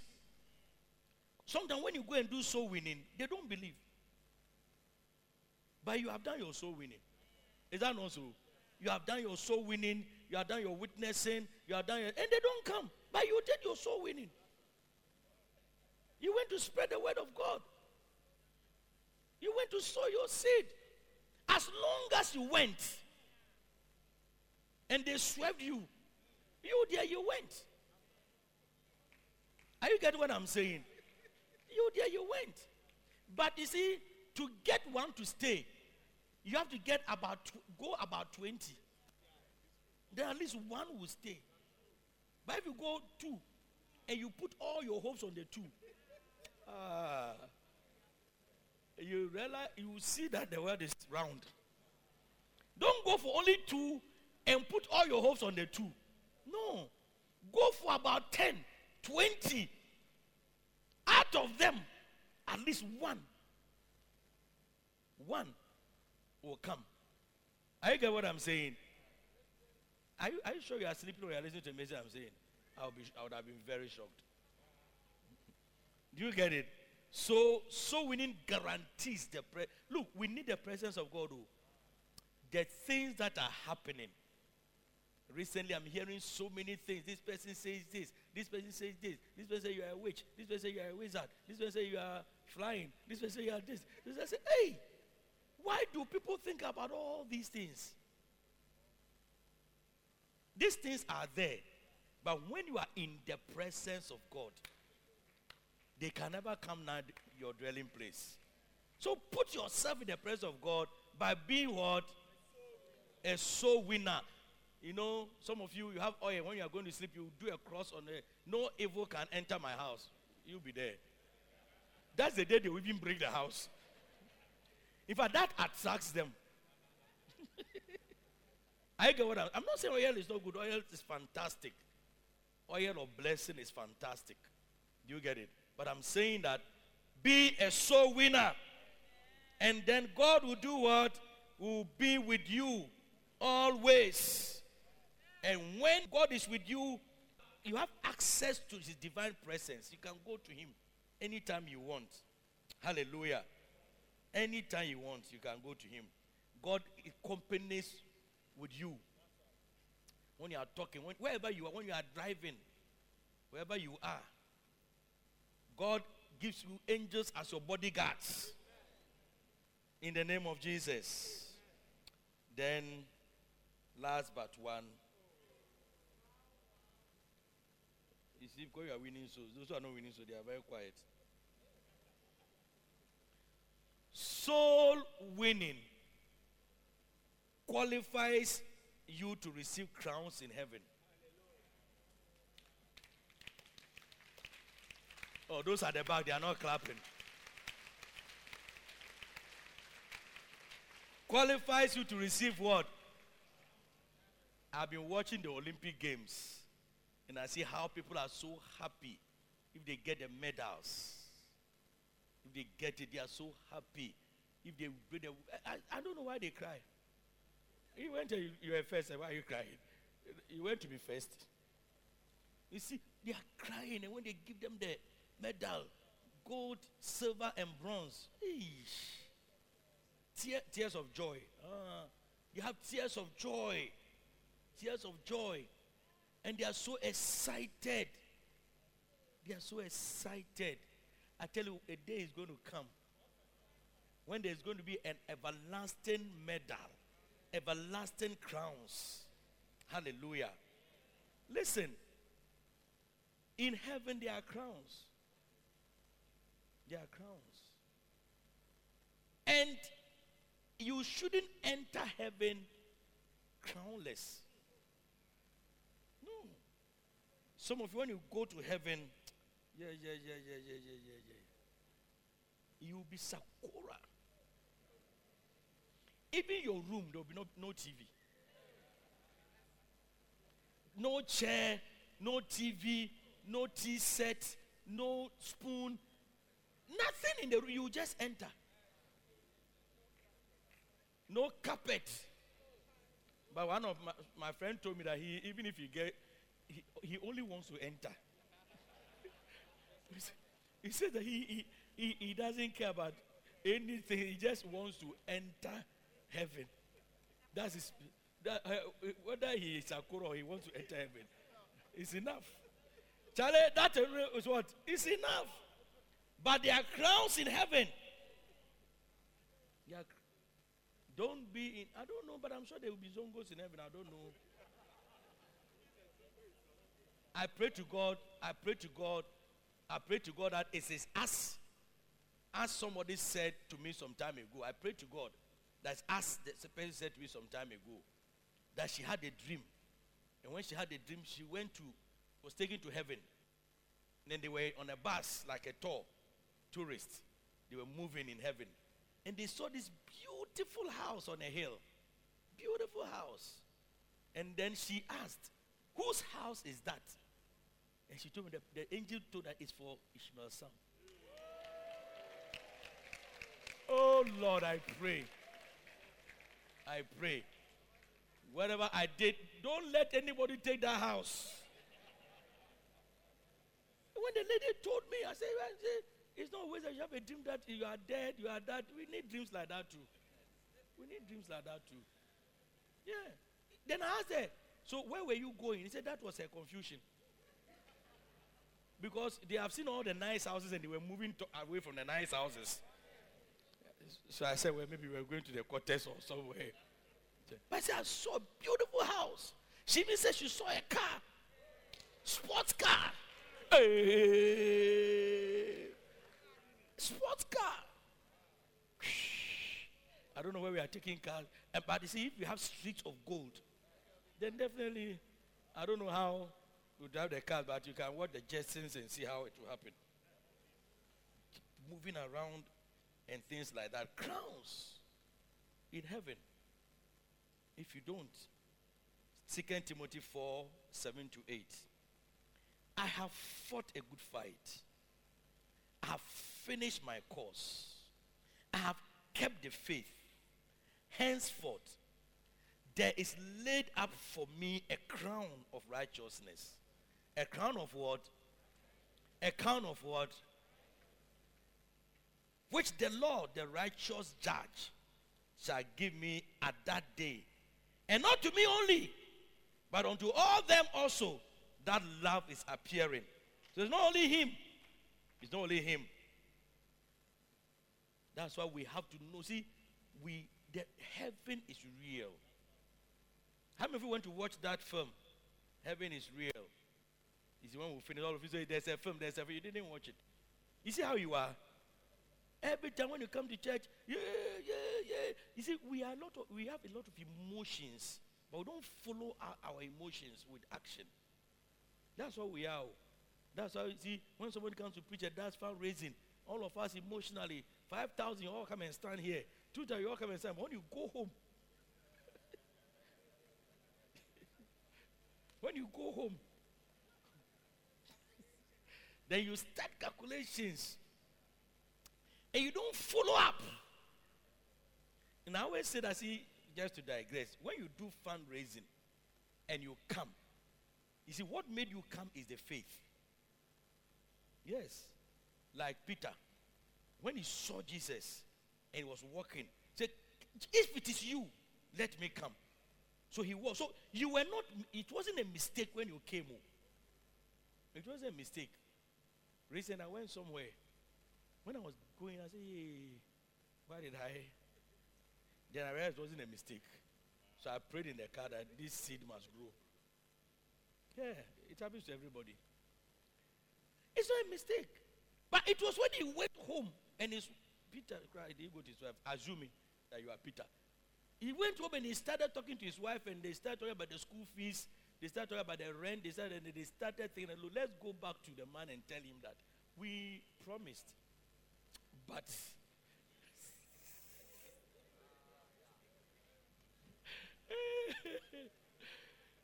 Sometimes when you go and do soul winning, they don't believe. But you have done your soul winning. Is that not so? You have done your soul winning, you have done your witnessing, you have done your, and they don't come. But you did your soul winning. You went to spread the word of God. You went to sow your seed. As long as you went and they swept you, you there you went. Are you getting what I'm saying? You there you went. But you see, to get one to stay, you have to get about go about 20. Then at least one will stay. But if you go two and you put all your hopes on the two, ah, you realize you see that the world is round. Don't go for only two and put all your hopes on the two. No. Go for about 10, 20. Out of them, at least one. One will come. Are you get what I'm saying? Are you, are you sure you are sleeping or you are listening to the message I'm saying? I'll be, I would have been very shocked. Do you get it? So, so winning guarantees the pre- look. We need the presence of God. Oh, the things that are happening. Recently, I'm hearing so many things. This person says this. This person says this. This person says you are a witch. This person says you are a wizard. This person says you are flying. This person says you are this. This person says, hey, why do people think about all these things? These things are there. But when you are in the presence of God, they can never come near your dwelling place. So put yourself in the presence of God by being what? A soul winner. You know, some of you, you have oil. When you are going to sleep, you do a cross on it. No evil can enter my house. You'll be there. That's the day they will even break the house. In fact, that attracts them. I get what I'm, I'm not saying oil is not good. Oil is fantastic. Oil of blessing is fantastic. Do you get it? But I'm saying that be a soul winner. And then God will do what? Will be with you always. And when God is with you, you have access to his divine presence. You can go to him anytime you want. Hallelujah. Anytime you want, you can go to him. God accompanies with you. When you are talking, when, wherever you are, when you are driving, wherever you are, God gives you angels as your bodyguards. In the name of Jesus. Then, last but one. You see, because you are winning souls, those who are not winning souls, they are very quiet. Soul winning qualifies you to receive crowns in heaven. Oh, those at the back, they are not clapping. Qualifies you to receive what? I've been watching the Olympic Games and I see how people are so happy if they get the medals. If they get it, they are so happy. If they, bring the, I, I don't know why they cry. You went to, you, you were first, why are you crying? You went to be first. You see, they are crying, and when they give them the medal, gold, silver, and bronze, eesh, tear, tears of joy. Ah, you have tears of joy, tears of joy, and they are so excited. They are so excited. I tell you, a day is going to come when there's going to be an everlasting medal, everlasting crowns. Hallelujah. Listen, in heaven there are crowns. There are crowns. And you shouldn't enter heaven crownless. No. Some of you, when you go to heaven, yeah, yeah, yeah, yeah, yeah, yeah, yeah, yeah. You'll be Sakura. Even your room, there will be no, no TV. No chair, no TV, no tea set, no spoon, nothing in the room. You just enter. No carpet. But one of my, my friend told me that he, even if he get, he, he only wants to enter. He said- that he, he, he, he doesn't care about anything. He just wants to enter heaven. That's his, that, uh, whether he is Sakura or he wants to enter heaven, it's enough. Charlie, that is what? It's enough. But there are crowns in heaven. Are don't be in, I don't know, but I'm sure there will be zongos in heaven. I don't know. I pray to God, I pray to God, I pray to God that it is us. as somebody said to me some time ago. I pray to God that's as the person said to me some time ago that she had a dream. And when she had a dream, she went to, was taken to heaven. And then they were on a bus, like a tour, tourists. They were moving in heaven. And they saw this beautiful house on a hill. Beautiful house. And then she asked, Whose house is that? And she told me that the angel told her it's for Ishmael's son. Oh Lord, I pray. I pray. Whatever I did, don't let anybody take that house. When the lady told me, I said, "Well, see, it's not always that you have a dream that you are dead, you are that. We need dreams like that too. We need dreams like that too. Yeah. Then I asked her, so where were you going? He said that was a confusion. Because they have seen all the nice houses and they were moving to, away from the nice houses. So I said, well, maybe we're going to the quarters or somewhere. But I said, I saw a beautiful house. She even said she saw a car, sports car. Hey. Sports car. I don't know where we are taking cars. But you see, if you have streets of gold, then definitely, I don't know how you drive the car, but you can watch the Jetsons and see how it will happen. Moving around and things like that. Crowns in heaven. If you don't, 2 Timothy 4 7 to 8. I have fought a good fight. I have finished my course. I have kept the faith. Henceforth, there is laid up for me a crown of righteousness. A crown of what? A crown of what? Which the Lord, the righteous judge, shall give me at that day. And not to me only, but unto all them also that love is appearing. So it's not only him. It's not only him. That's why we have to know. See, we the heaven is real. How many of you want to watch that film? Heaven is real. You the one we finished all of you say, There's a film, there's a film. You didn't watch it. You see how you are? Every time when you come to church, yeah, yeah, yeah. You see, we are a lot of, we have a lot of emotions, but we don't follow our, our emotions with action. That's what we are. That's why you see when somebody comes to preach a dance fundraising, all of us emotionally, 5,000, all come and stand here. 2,000, you all come and stand. When you go home, when you go home, then you start calculations and you don't follow up. And I always say that, see, just to digress, when you do fundraising and you come, you see, what made you come is the faith. Yes. Like Peter, when he saw Jesus and he was walking, he said, If it is you, let me come. So he was. So you were not, it wasn't a mistake when you came. oh. It wasn't a mistake. Recently, I went somewhere. When I was going, I said, hey, why did I? Then I realized it wasn't a mistake. So I prayed in the car that this seed must grow. Yeah, it happens to everybody. It's not a mistake. But it was when he went home and his Peter cried, he go to his wife, assuming that you are Peter. He went home and he started talking to his wife, and they started talking about the school fees. They started talking about the rent. They started, and they started thinking, look, let's go back to the man and tell him that we promised. But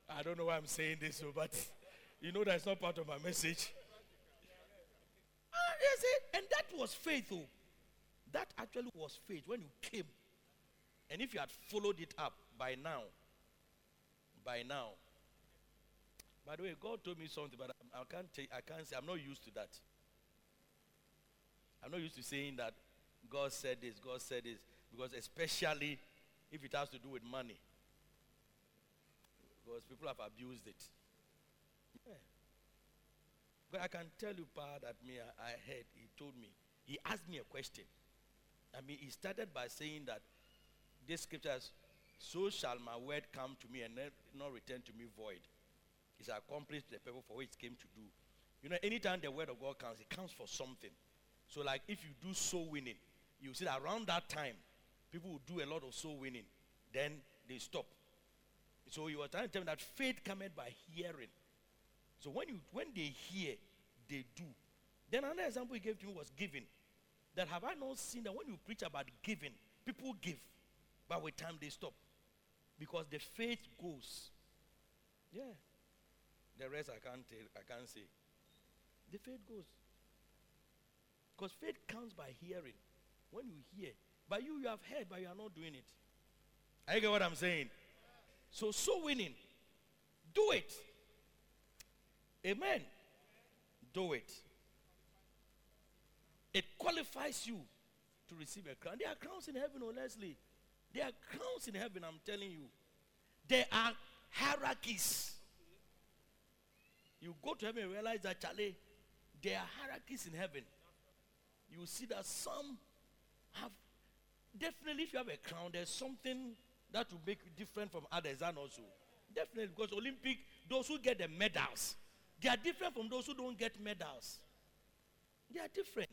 I don't know why I'm saying this, so, but you know that's not part of my message. Ah, you see, and that was faith, oh. That actually was faith when you came. And if you had followed it up by now, by now. By the way, God told me something, but I, can't I can't say I'm not used to that. I'm not used to saying that God said this, God said this, because especially if it has to do with money. Because people have abused it. Yeah. But I can tell you, Pa, that me, I, I heard, he told me, he asked me a question. I mean, he started by saying that this scriptures, so shall my word come to me and not, return to me void. It's accomplished to the purpose for which it came to do. You know, anytime the word of God comes, it comes for something. So, like if you do soul winning, you see that around that time, people will do a lot of soul winning. Then they stop. So you are trying to tell me that faith cometh by hearing. So when you when they hear, they do. Then another example he gave to me was giving. That have I not seen that when you preach about giving, people give, but with time they stop. Because the faith goes. Yeah. The rest I can't tell, I can't say. The faith goes. Because faith comes by hearing. When you hear. But you, you have heard, but you are not doing it. I get what I'm saying? So, so winning. Do it. Amen. Do it. Qualifies you to receive a crown. There are crowns in heaven, oh, honestly. There are crowns in heaven, I'm telling you. There are hierarchies. You go to heaven and realize that, Charlie, there are hierarchies in heaven. You see that some have, definitely, if you have a crown, there's something that will make you different from others, and also. Definitely, because Olympic, those who get the medals, they are different from those who don't get medals. They are different.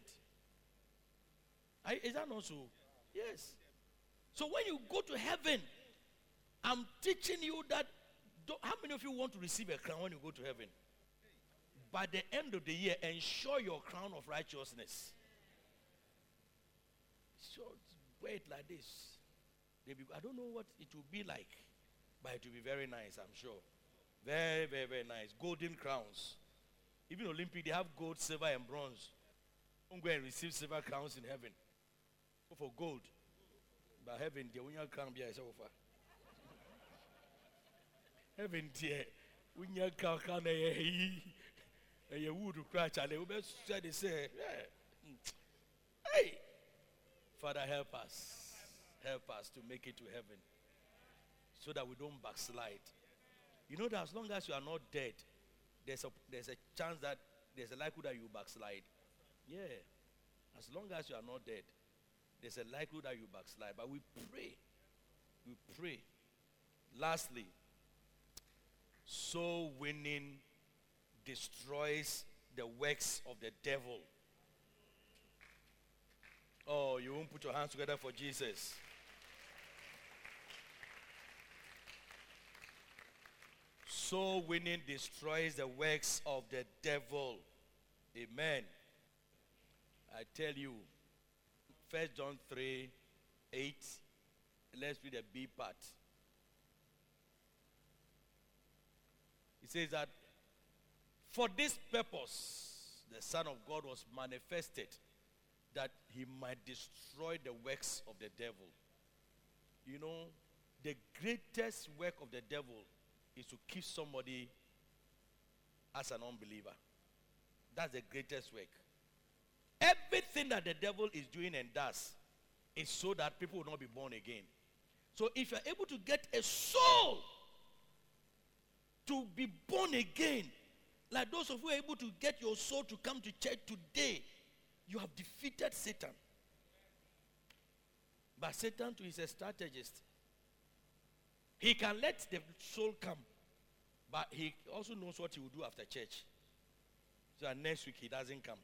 I- is that not so? Yes. So when you go to heaven, I'm teaching you that. How many of you want to receive a crown when you go to heaven? By the end of the year, ensure your crown of righteousness. So wear it like this. Be- I don't know what it will be like, but it will be very nice, I'm sure. Very, very, very nice. Golden crowns. Even Olympic, they have gold, silver, and bronze. Don't go and receive silver crowns in heaven. For gold. But heaven, dear, when you crown be a sofa. Heaven, dear, when you crown, crown, a you wood crash, and they will be said, say, hey, Father, help us. Help us to make it to heaven so that we don't backslide. You know that as long as you are not dead, there's a, there's a chance that there's a likelihood that you backslide. Yeah. As long as you are not dead, there's a likelihood that you backslide. But we pray. We pray. Lastly, soul winning destroys the works of the devil. Oh, you won't put your hands together for Jesus. Soul winning destroys the works of the devil. Amen. I tell you, First John 3 8. Let's read the B part. It says that for this purpose the Son of God was manifested that he might destroy the works of the devil. You know, the greatest work of the devil is to keep somebody as an unbeliever. That's the greatest work. Everything that the devil is doing and does is so that people will not be born again. So if you're able to get a soul to be born again, like those of you able to get your soul to come to church today, you have defeated Satan. But Satan too is a strategist. He can let the soul come, but he also knows what he will do after church. So next week he doesn't come.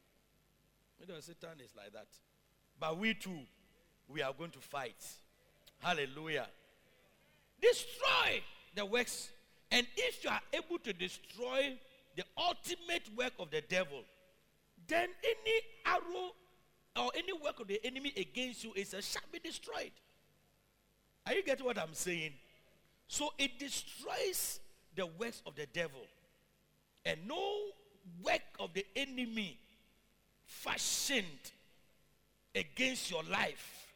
You know, Satan is like that. But we too, we are going to fight. Hallelujah. Destroy the works. And if you are able to destroy the ultimate work of the devil, then any arrow or any work of the enemy against you is a, shall be destroyed. Are you getting what I'm saying? So it destroys the works of the devil. And no work of the enemy fashioned against your life.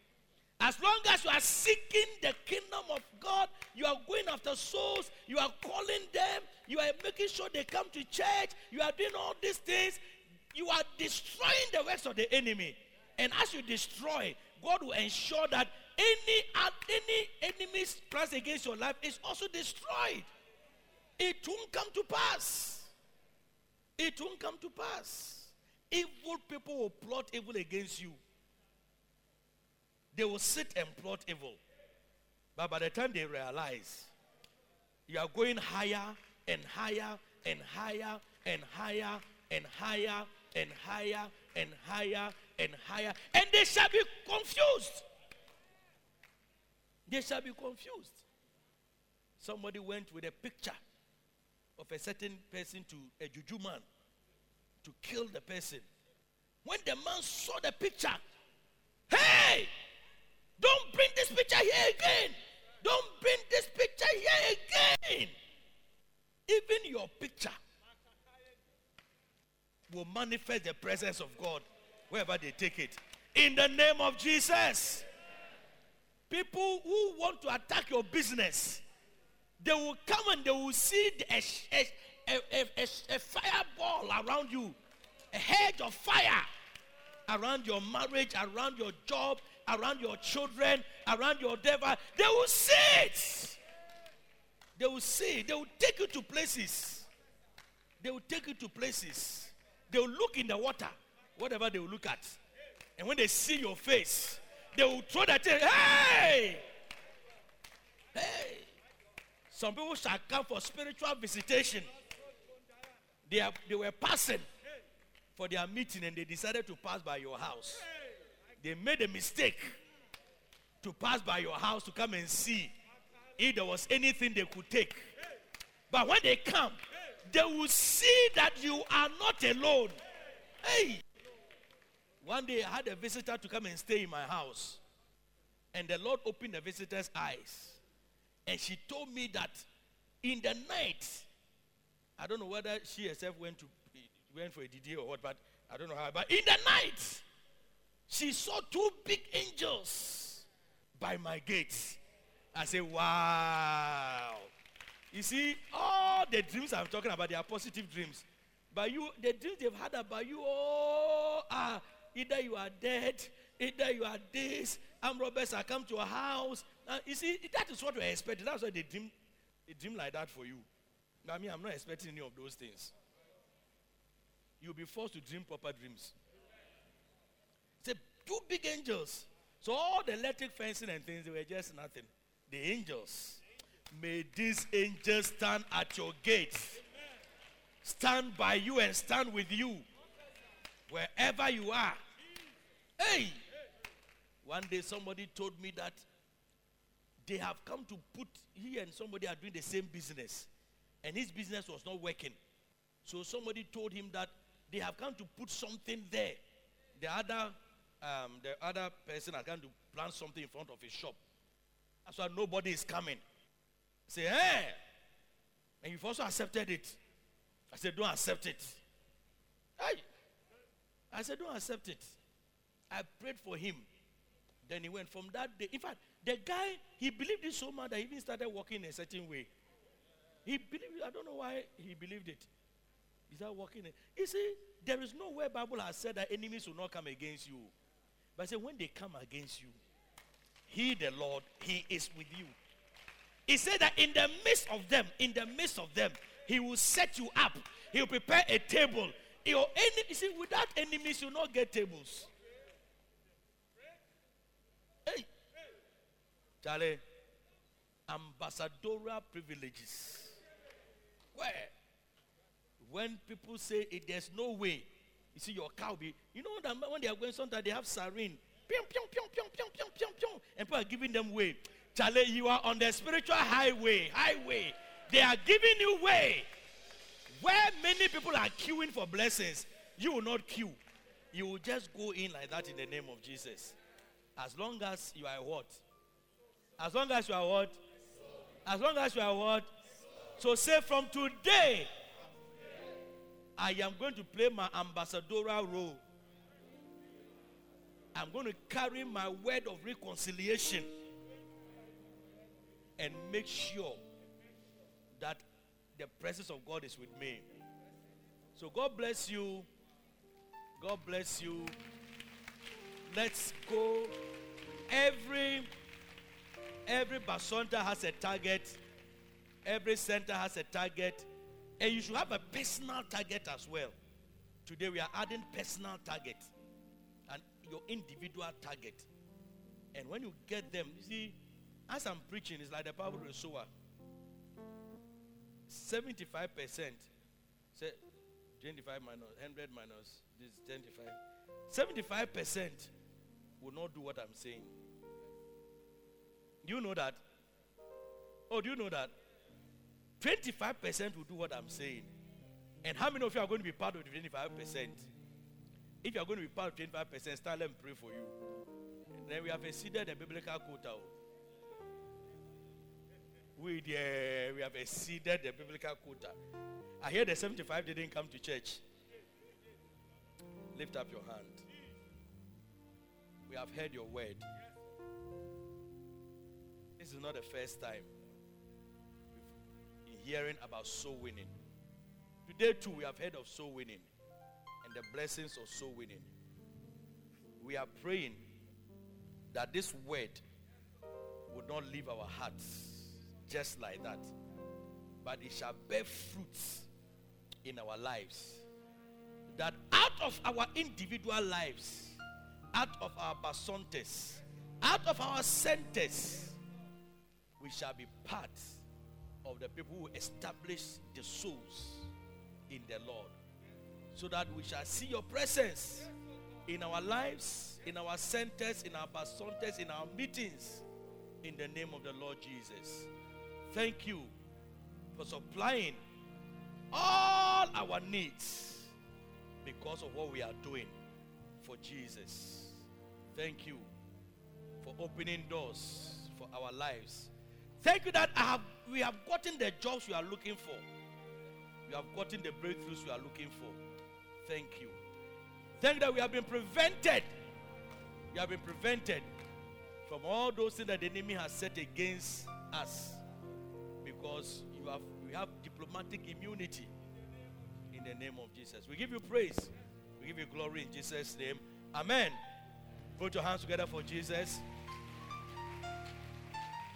As long as you are seeking the kingdom of God, you are going after souls, you are calling them, you are making sure they come to church, you are doing all these things, you are destroying the works of the enemy. And as you destroy, God will ensure that any any enemy's plans against your life is also destroyed. It won't come to pass. It won't come to pass. Evil people will plot evil against you. They will sit and plot evil. But by the time they realize you are going higher and higher and higher and higher and higher and higher and higher and higher, and they shall be confused. They shall be confused. Somebody went with a picture of a certain person to a juju man to kill the person. When the man saw the picture, hey, don't bring this picture here again. Don't bring this picture here again. Even your picture will manifest the presence of God wherever they take it. In the name of Jesus. People who want to attack your business, they will come and they will see a, a, a, a, a fireball around you, a hedge of fire around your marriage, around your job, around your children, around your devil. They will see it. They will see. They will take you to places. They will take you to places. They will look in the water, whatever they will look at. And when they see your face, they will throw that thing. Hey! Hey! Some people shall come for spiritual visitation. They, are, they were passing for their meeting and they decided to pass by your house. They made a mistake to pass by your house to come and see if there was anything they could take. But when they come, they will see that you are not alone. Hey! One day I had a visitor to come and stay in my house. And the Lord opened the visitor's eyes. And she told me that in the night, I don't know whether she herself went to went for a DD or what, but I don't know how. But in the night, she saw two big angels by my gates. I said, Wow. You see, all the dreams I'm talking about, they are positive dreams. But you, the dreams they've had about you, oh, are either you are dead, either you are this, armed robbers are come to a house. You see, that is what we're expecting. That's why they dream, they dream like that for you. I mean, I'm not expecting any of those things. You'll be forced to dream proper dreams. Say two big angels. So all the electric fencing and things, they were just nothing. The angels. May these angels stand at your gates. Stand by you and stand with you. Wherever you are. Hey! One day somebody told me that they have come to put, he and somebody are doing the same business. And his business was not working. So somebody told him that they have come to put something there. The other, um, the other person has come to plant something in front of his shop. That's why nobody is coming. Say, hey, and you've also accepted it. I said, don't accept it. Hey, I said, don't accept it. I prayed for him. Then he went from that day. In fact, the guy, he believed it so much that he even started walking a certain way. He believed, I don't know why he believed it. Started walking. in- You see, there is no way Bible has said that enemies will not come against you. But I said, when they come against you, he, the Lord, he is with you. He said that in the midst of them, in the midst of them, he will set you up. He will prepare a table. Your enemy, you see, without enemies, you will not get tables. Hey, Charlie, ambassadorial privileges. Where? When people say it, there's no way, you see your cow be, you know that when they are going sometimes they have sarin. Pium, pium, pium, pium, pium, pium, pium, pium, and people are giving them way. Charlie, you are on the spiritual highway, highway. They are giving you way. Where many people are queuing for blessings, you will not queue. You will just go in like that in the name of Jesus. As long as you are what? As long as you are what? As long as you are what? So say from today, I am going to play my ambassadorial role. I'm going to carry my word of reconciliation and make sure that the presence of God is with me. So God bless you. God bless you. Let's go. Every every bacenta has a target. Every center has a target. And you should have a personal target as well. Today we are adding personal target and your individual target. And when you get them, you see, as I'm preaching, it's like the parable of the sower. 75% say 25 minus 100 minus this is 25 75% will not do what i'm saying do you know that oh do you know that 25% will do what i'm saying and how many of you are going to be part of the 25% if you are going to be part of 25% start me pray for you and then we have exceeded the biblical quota we there we have exceeded the biblical quota. I hear the 75 didn't come to church. Lift up your hand. We have heard your word. This is not the first time hearing about soul winning. Today too we have heard of soul winning and the blessings of soul winning. We are praying that this word would not leave our hearts just like that, but it shall bear fruits in our lives. That out of our individual lives, out of our bacentas, out of our centers, we shall be part of the people who establish the souls in the Lord. So that we shall see your presence in our lives, in our centers, in our bacentas, in our meetings, in the name of the Lord Jesus. Thank you for supplying all our needs because of what we are doing for Jesus. Thank you for opening doors for our lives. Thank you that I have, we have gotten the jobs we are looking for. We have gotten the breakthroughs we are looking for. Thank you. Thank that we have been prevented. We have been prevented from all those things that the enemy has set against us because you have we have diplomatic immunity in the name of Jesus. We give you praise. We give you glory in Jesus' name. Amen. Put your hands together for Jesus.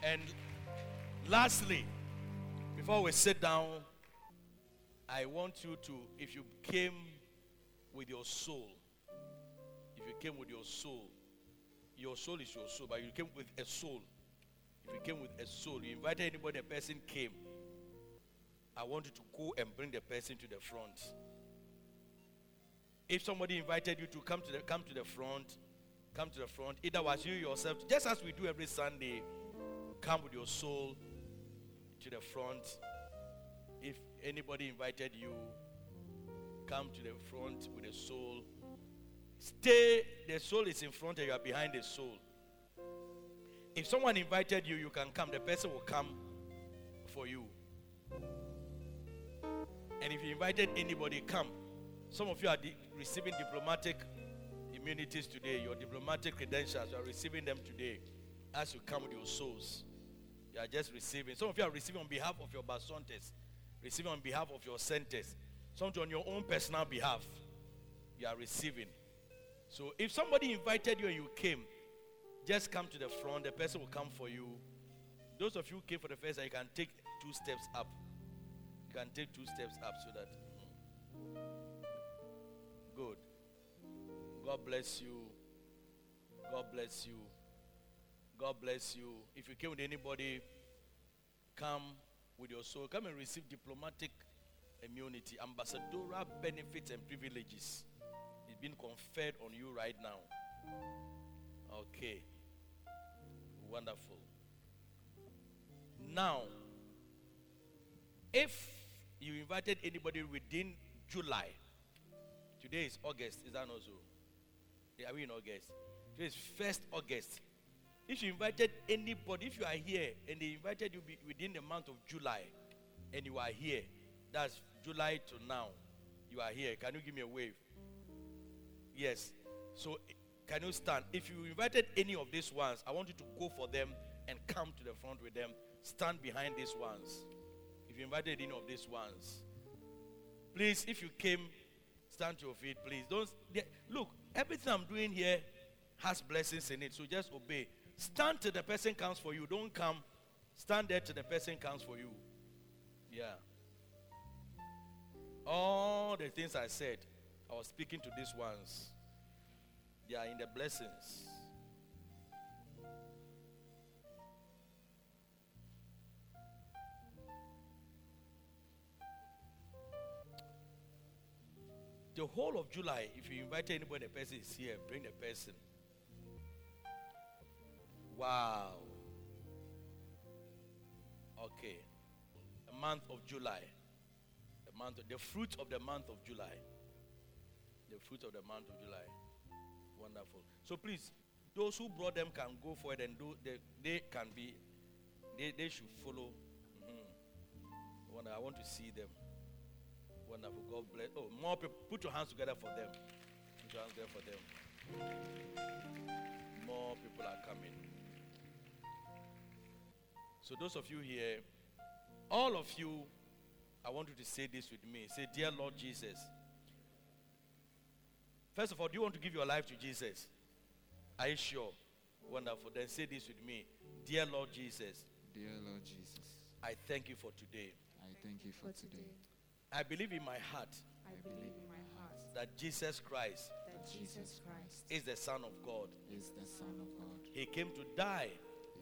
And lastly, before we sit down, I want you to, if you came with your soul, if you came with your soul, your soul is your soul, but you came with a soul. If you came with a soul, you invited anybody, a person came. I want you to go and bring the person to the front. If somebody invited you to come to the come to the front, come to the front. Either was you yourself, just as we do every Sunday, come with your soul to the front. If anybody invited you, come to the front with the soul. Stay, the soul is in front and you are behind the soul. If someone invited you, you can come. The person will come for you. And if you invited anybody, come. Some of you are di- receiving diplomatic immunities today, your diplomatic credentials, you are receiving them today as you come with your souls. You are just receiving. Some of you are receiving on behalf of your bacentas, receiving on behalf of your centers, some on your own personal behalf. You are receiving. So if somebody invited you and you came, just come to the front. The person will come for you. Those of you who came for the first time, you can take two steps up. You can take two steps up so that. mm. Good. God bless you. God bless you. God bless you. If you came with anybody, come with your soul. Come and receive diplomatic immunity, ambassadorial benefits and privileges. It's been conferred on you right now. Okay. Wonderful. Now, if you invited anybody within July, today is August, is that not so? Are we in August? Today is first August. If you invited anybody, if you are here and they invited you within the month of July, and you are here, that's July to now, you are here. Can you give me a wave? Yes. So, eh, can you stand? If you invited any of these ones, I want you to go for them and come to the front with them. Stand behind these ones. If you invited any of these ones, please, if you came, stand to your feet, please. Don't look. Everything I'm doing here has blessings in it, so just obey. Stand till the person comes for you. Don't come. Stand there till the person comes for you. Yeah. All the things I said, I was speaking to these ones. They are in the blessings. The whole of July, if you invite anybody, the person is here, bring the person. Wow. Okay. The month of July. The month of, the fruit of the month of July. The fruit of the month of July. Wonderful. So please, those who brought them can go for it and do they, they can be they, they should follow. Mhm. Wonder- I want to see them. Wonderful. God bless. Oh, more people. Put your hands together for them. Put your hands together for them. More people are coming. So those of you here, all of you, I want you to say this with me. Say, Dear Lord Jesus. First of all, do you want to give your life to Jesus? Are you sure? Wonderful. Then say this with me. Dear Lord Jesus, Dear Lord Jesus, I thank you for today. I thank you for today. I believe in my heart I believe in my heart that Jesus Christ that Jesus Christ is the Son of God. Is the Son of God. He came to die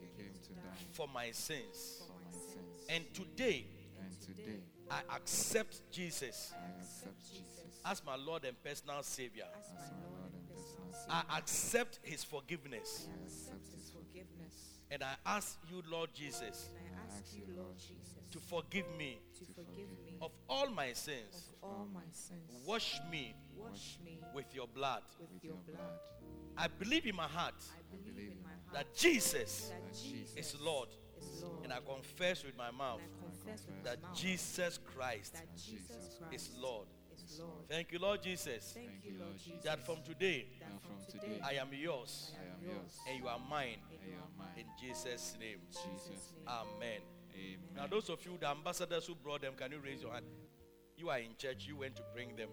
He came to die for my sins. for for my my sins. sins. And today, And today, I accept Jesus I accept Jesus as my Lord and personal Savior. As as my my Lord Lord and and personal personal Savior, I accept His forgiveness. I accept His forgiveness. And I ask you, Lord Jesus, I ask you, Lord Jesus, to forgive me to forgive me of all my sins. of all my sins. Wash me Wash me with your blood. with with your your blood. I believe in my heart I believe in my heart that Jesus that that Jesus is Lord. is Lord. And I confess with my mouth And I confess with that my mouth Jesus Christ that Jesus Christ is Lord. is Lord. Thank you, Lord Jesus, Thank you, Lord Jesus, that from today that from from today today, I am yours I I am am yours. yours. and you are mine. and And you are mine. In Jesus' name. Jesus' Amen. Amen. Now, those of you, the ambassadors who brought them, can you raise your hand? You are in church, you went to bring them.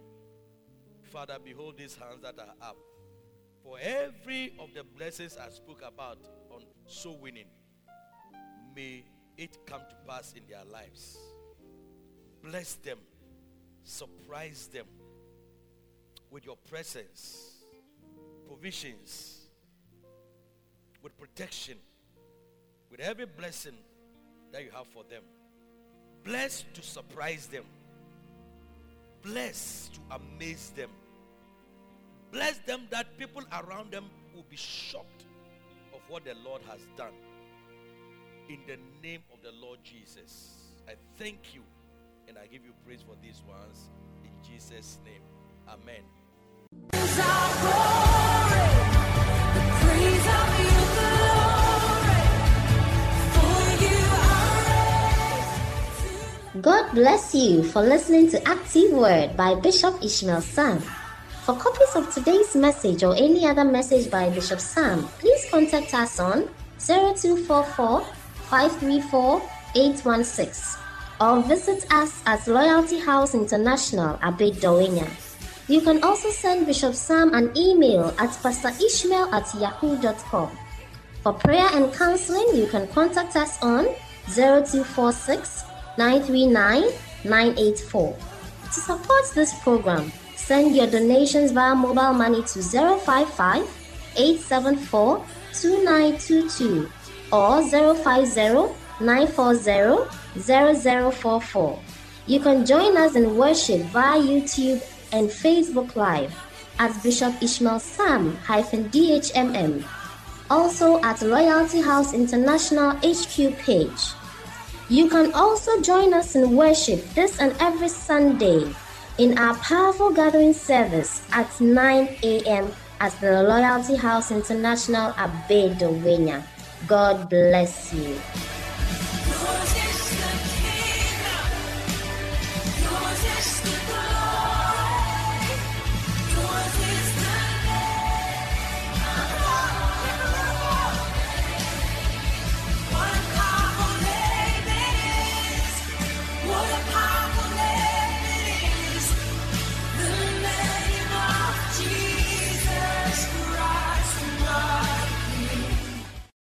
Father, behold these hands that are up. For every of the blessings I spoke about on soul winning, may it come to pass in their lives. Bless them, surprise them with your presence, provisions, with protection, with every blessing that you have for them. Bless to surprise them. Bless to amaze them. Bless them that people around them will be shocked of what the Lord has done. In the name of the Lord Jesus, I thank you and I give you praise for these ones. In Jesus' name. Amen. God bless you for listening to Active Word by Bishop Ishmael Sam. For copies of today's message or any other message by Bishop Sam, please contact us on 0244 534 816 or visit us at Loyalty House International, Dowenya. You can also send Bishop Sam an email at pastorishmael at yahoo.com. For prayer and counseling, you can contact us on 0246 939 984. To support this program, send your donations via mobile money to 055 874 2922 or 050 940 0044. You can join us in worship via YouTube and Facebook Live at Bishop Ishmael Sam DHMM. Also at Loyalty House International HQ page. You can also join us in worship this and every Sunday in our powerful gathering service at 9 a.m. at the Loyalty House International at Bedouina. God bless you.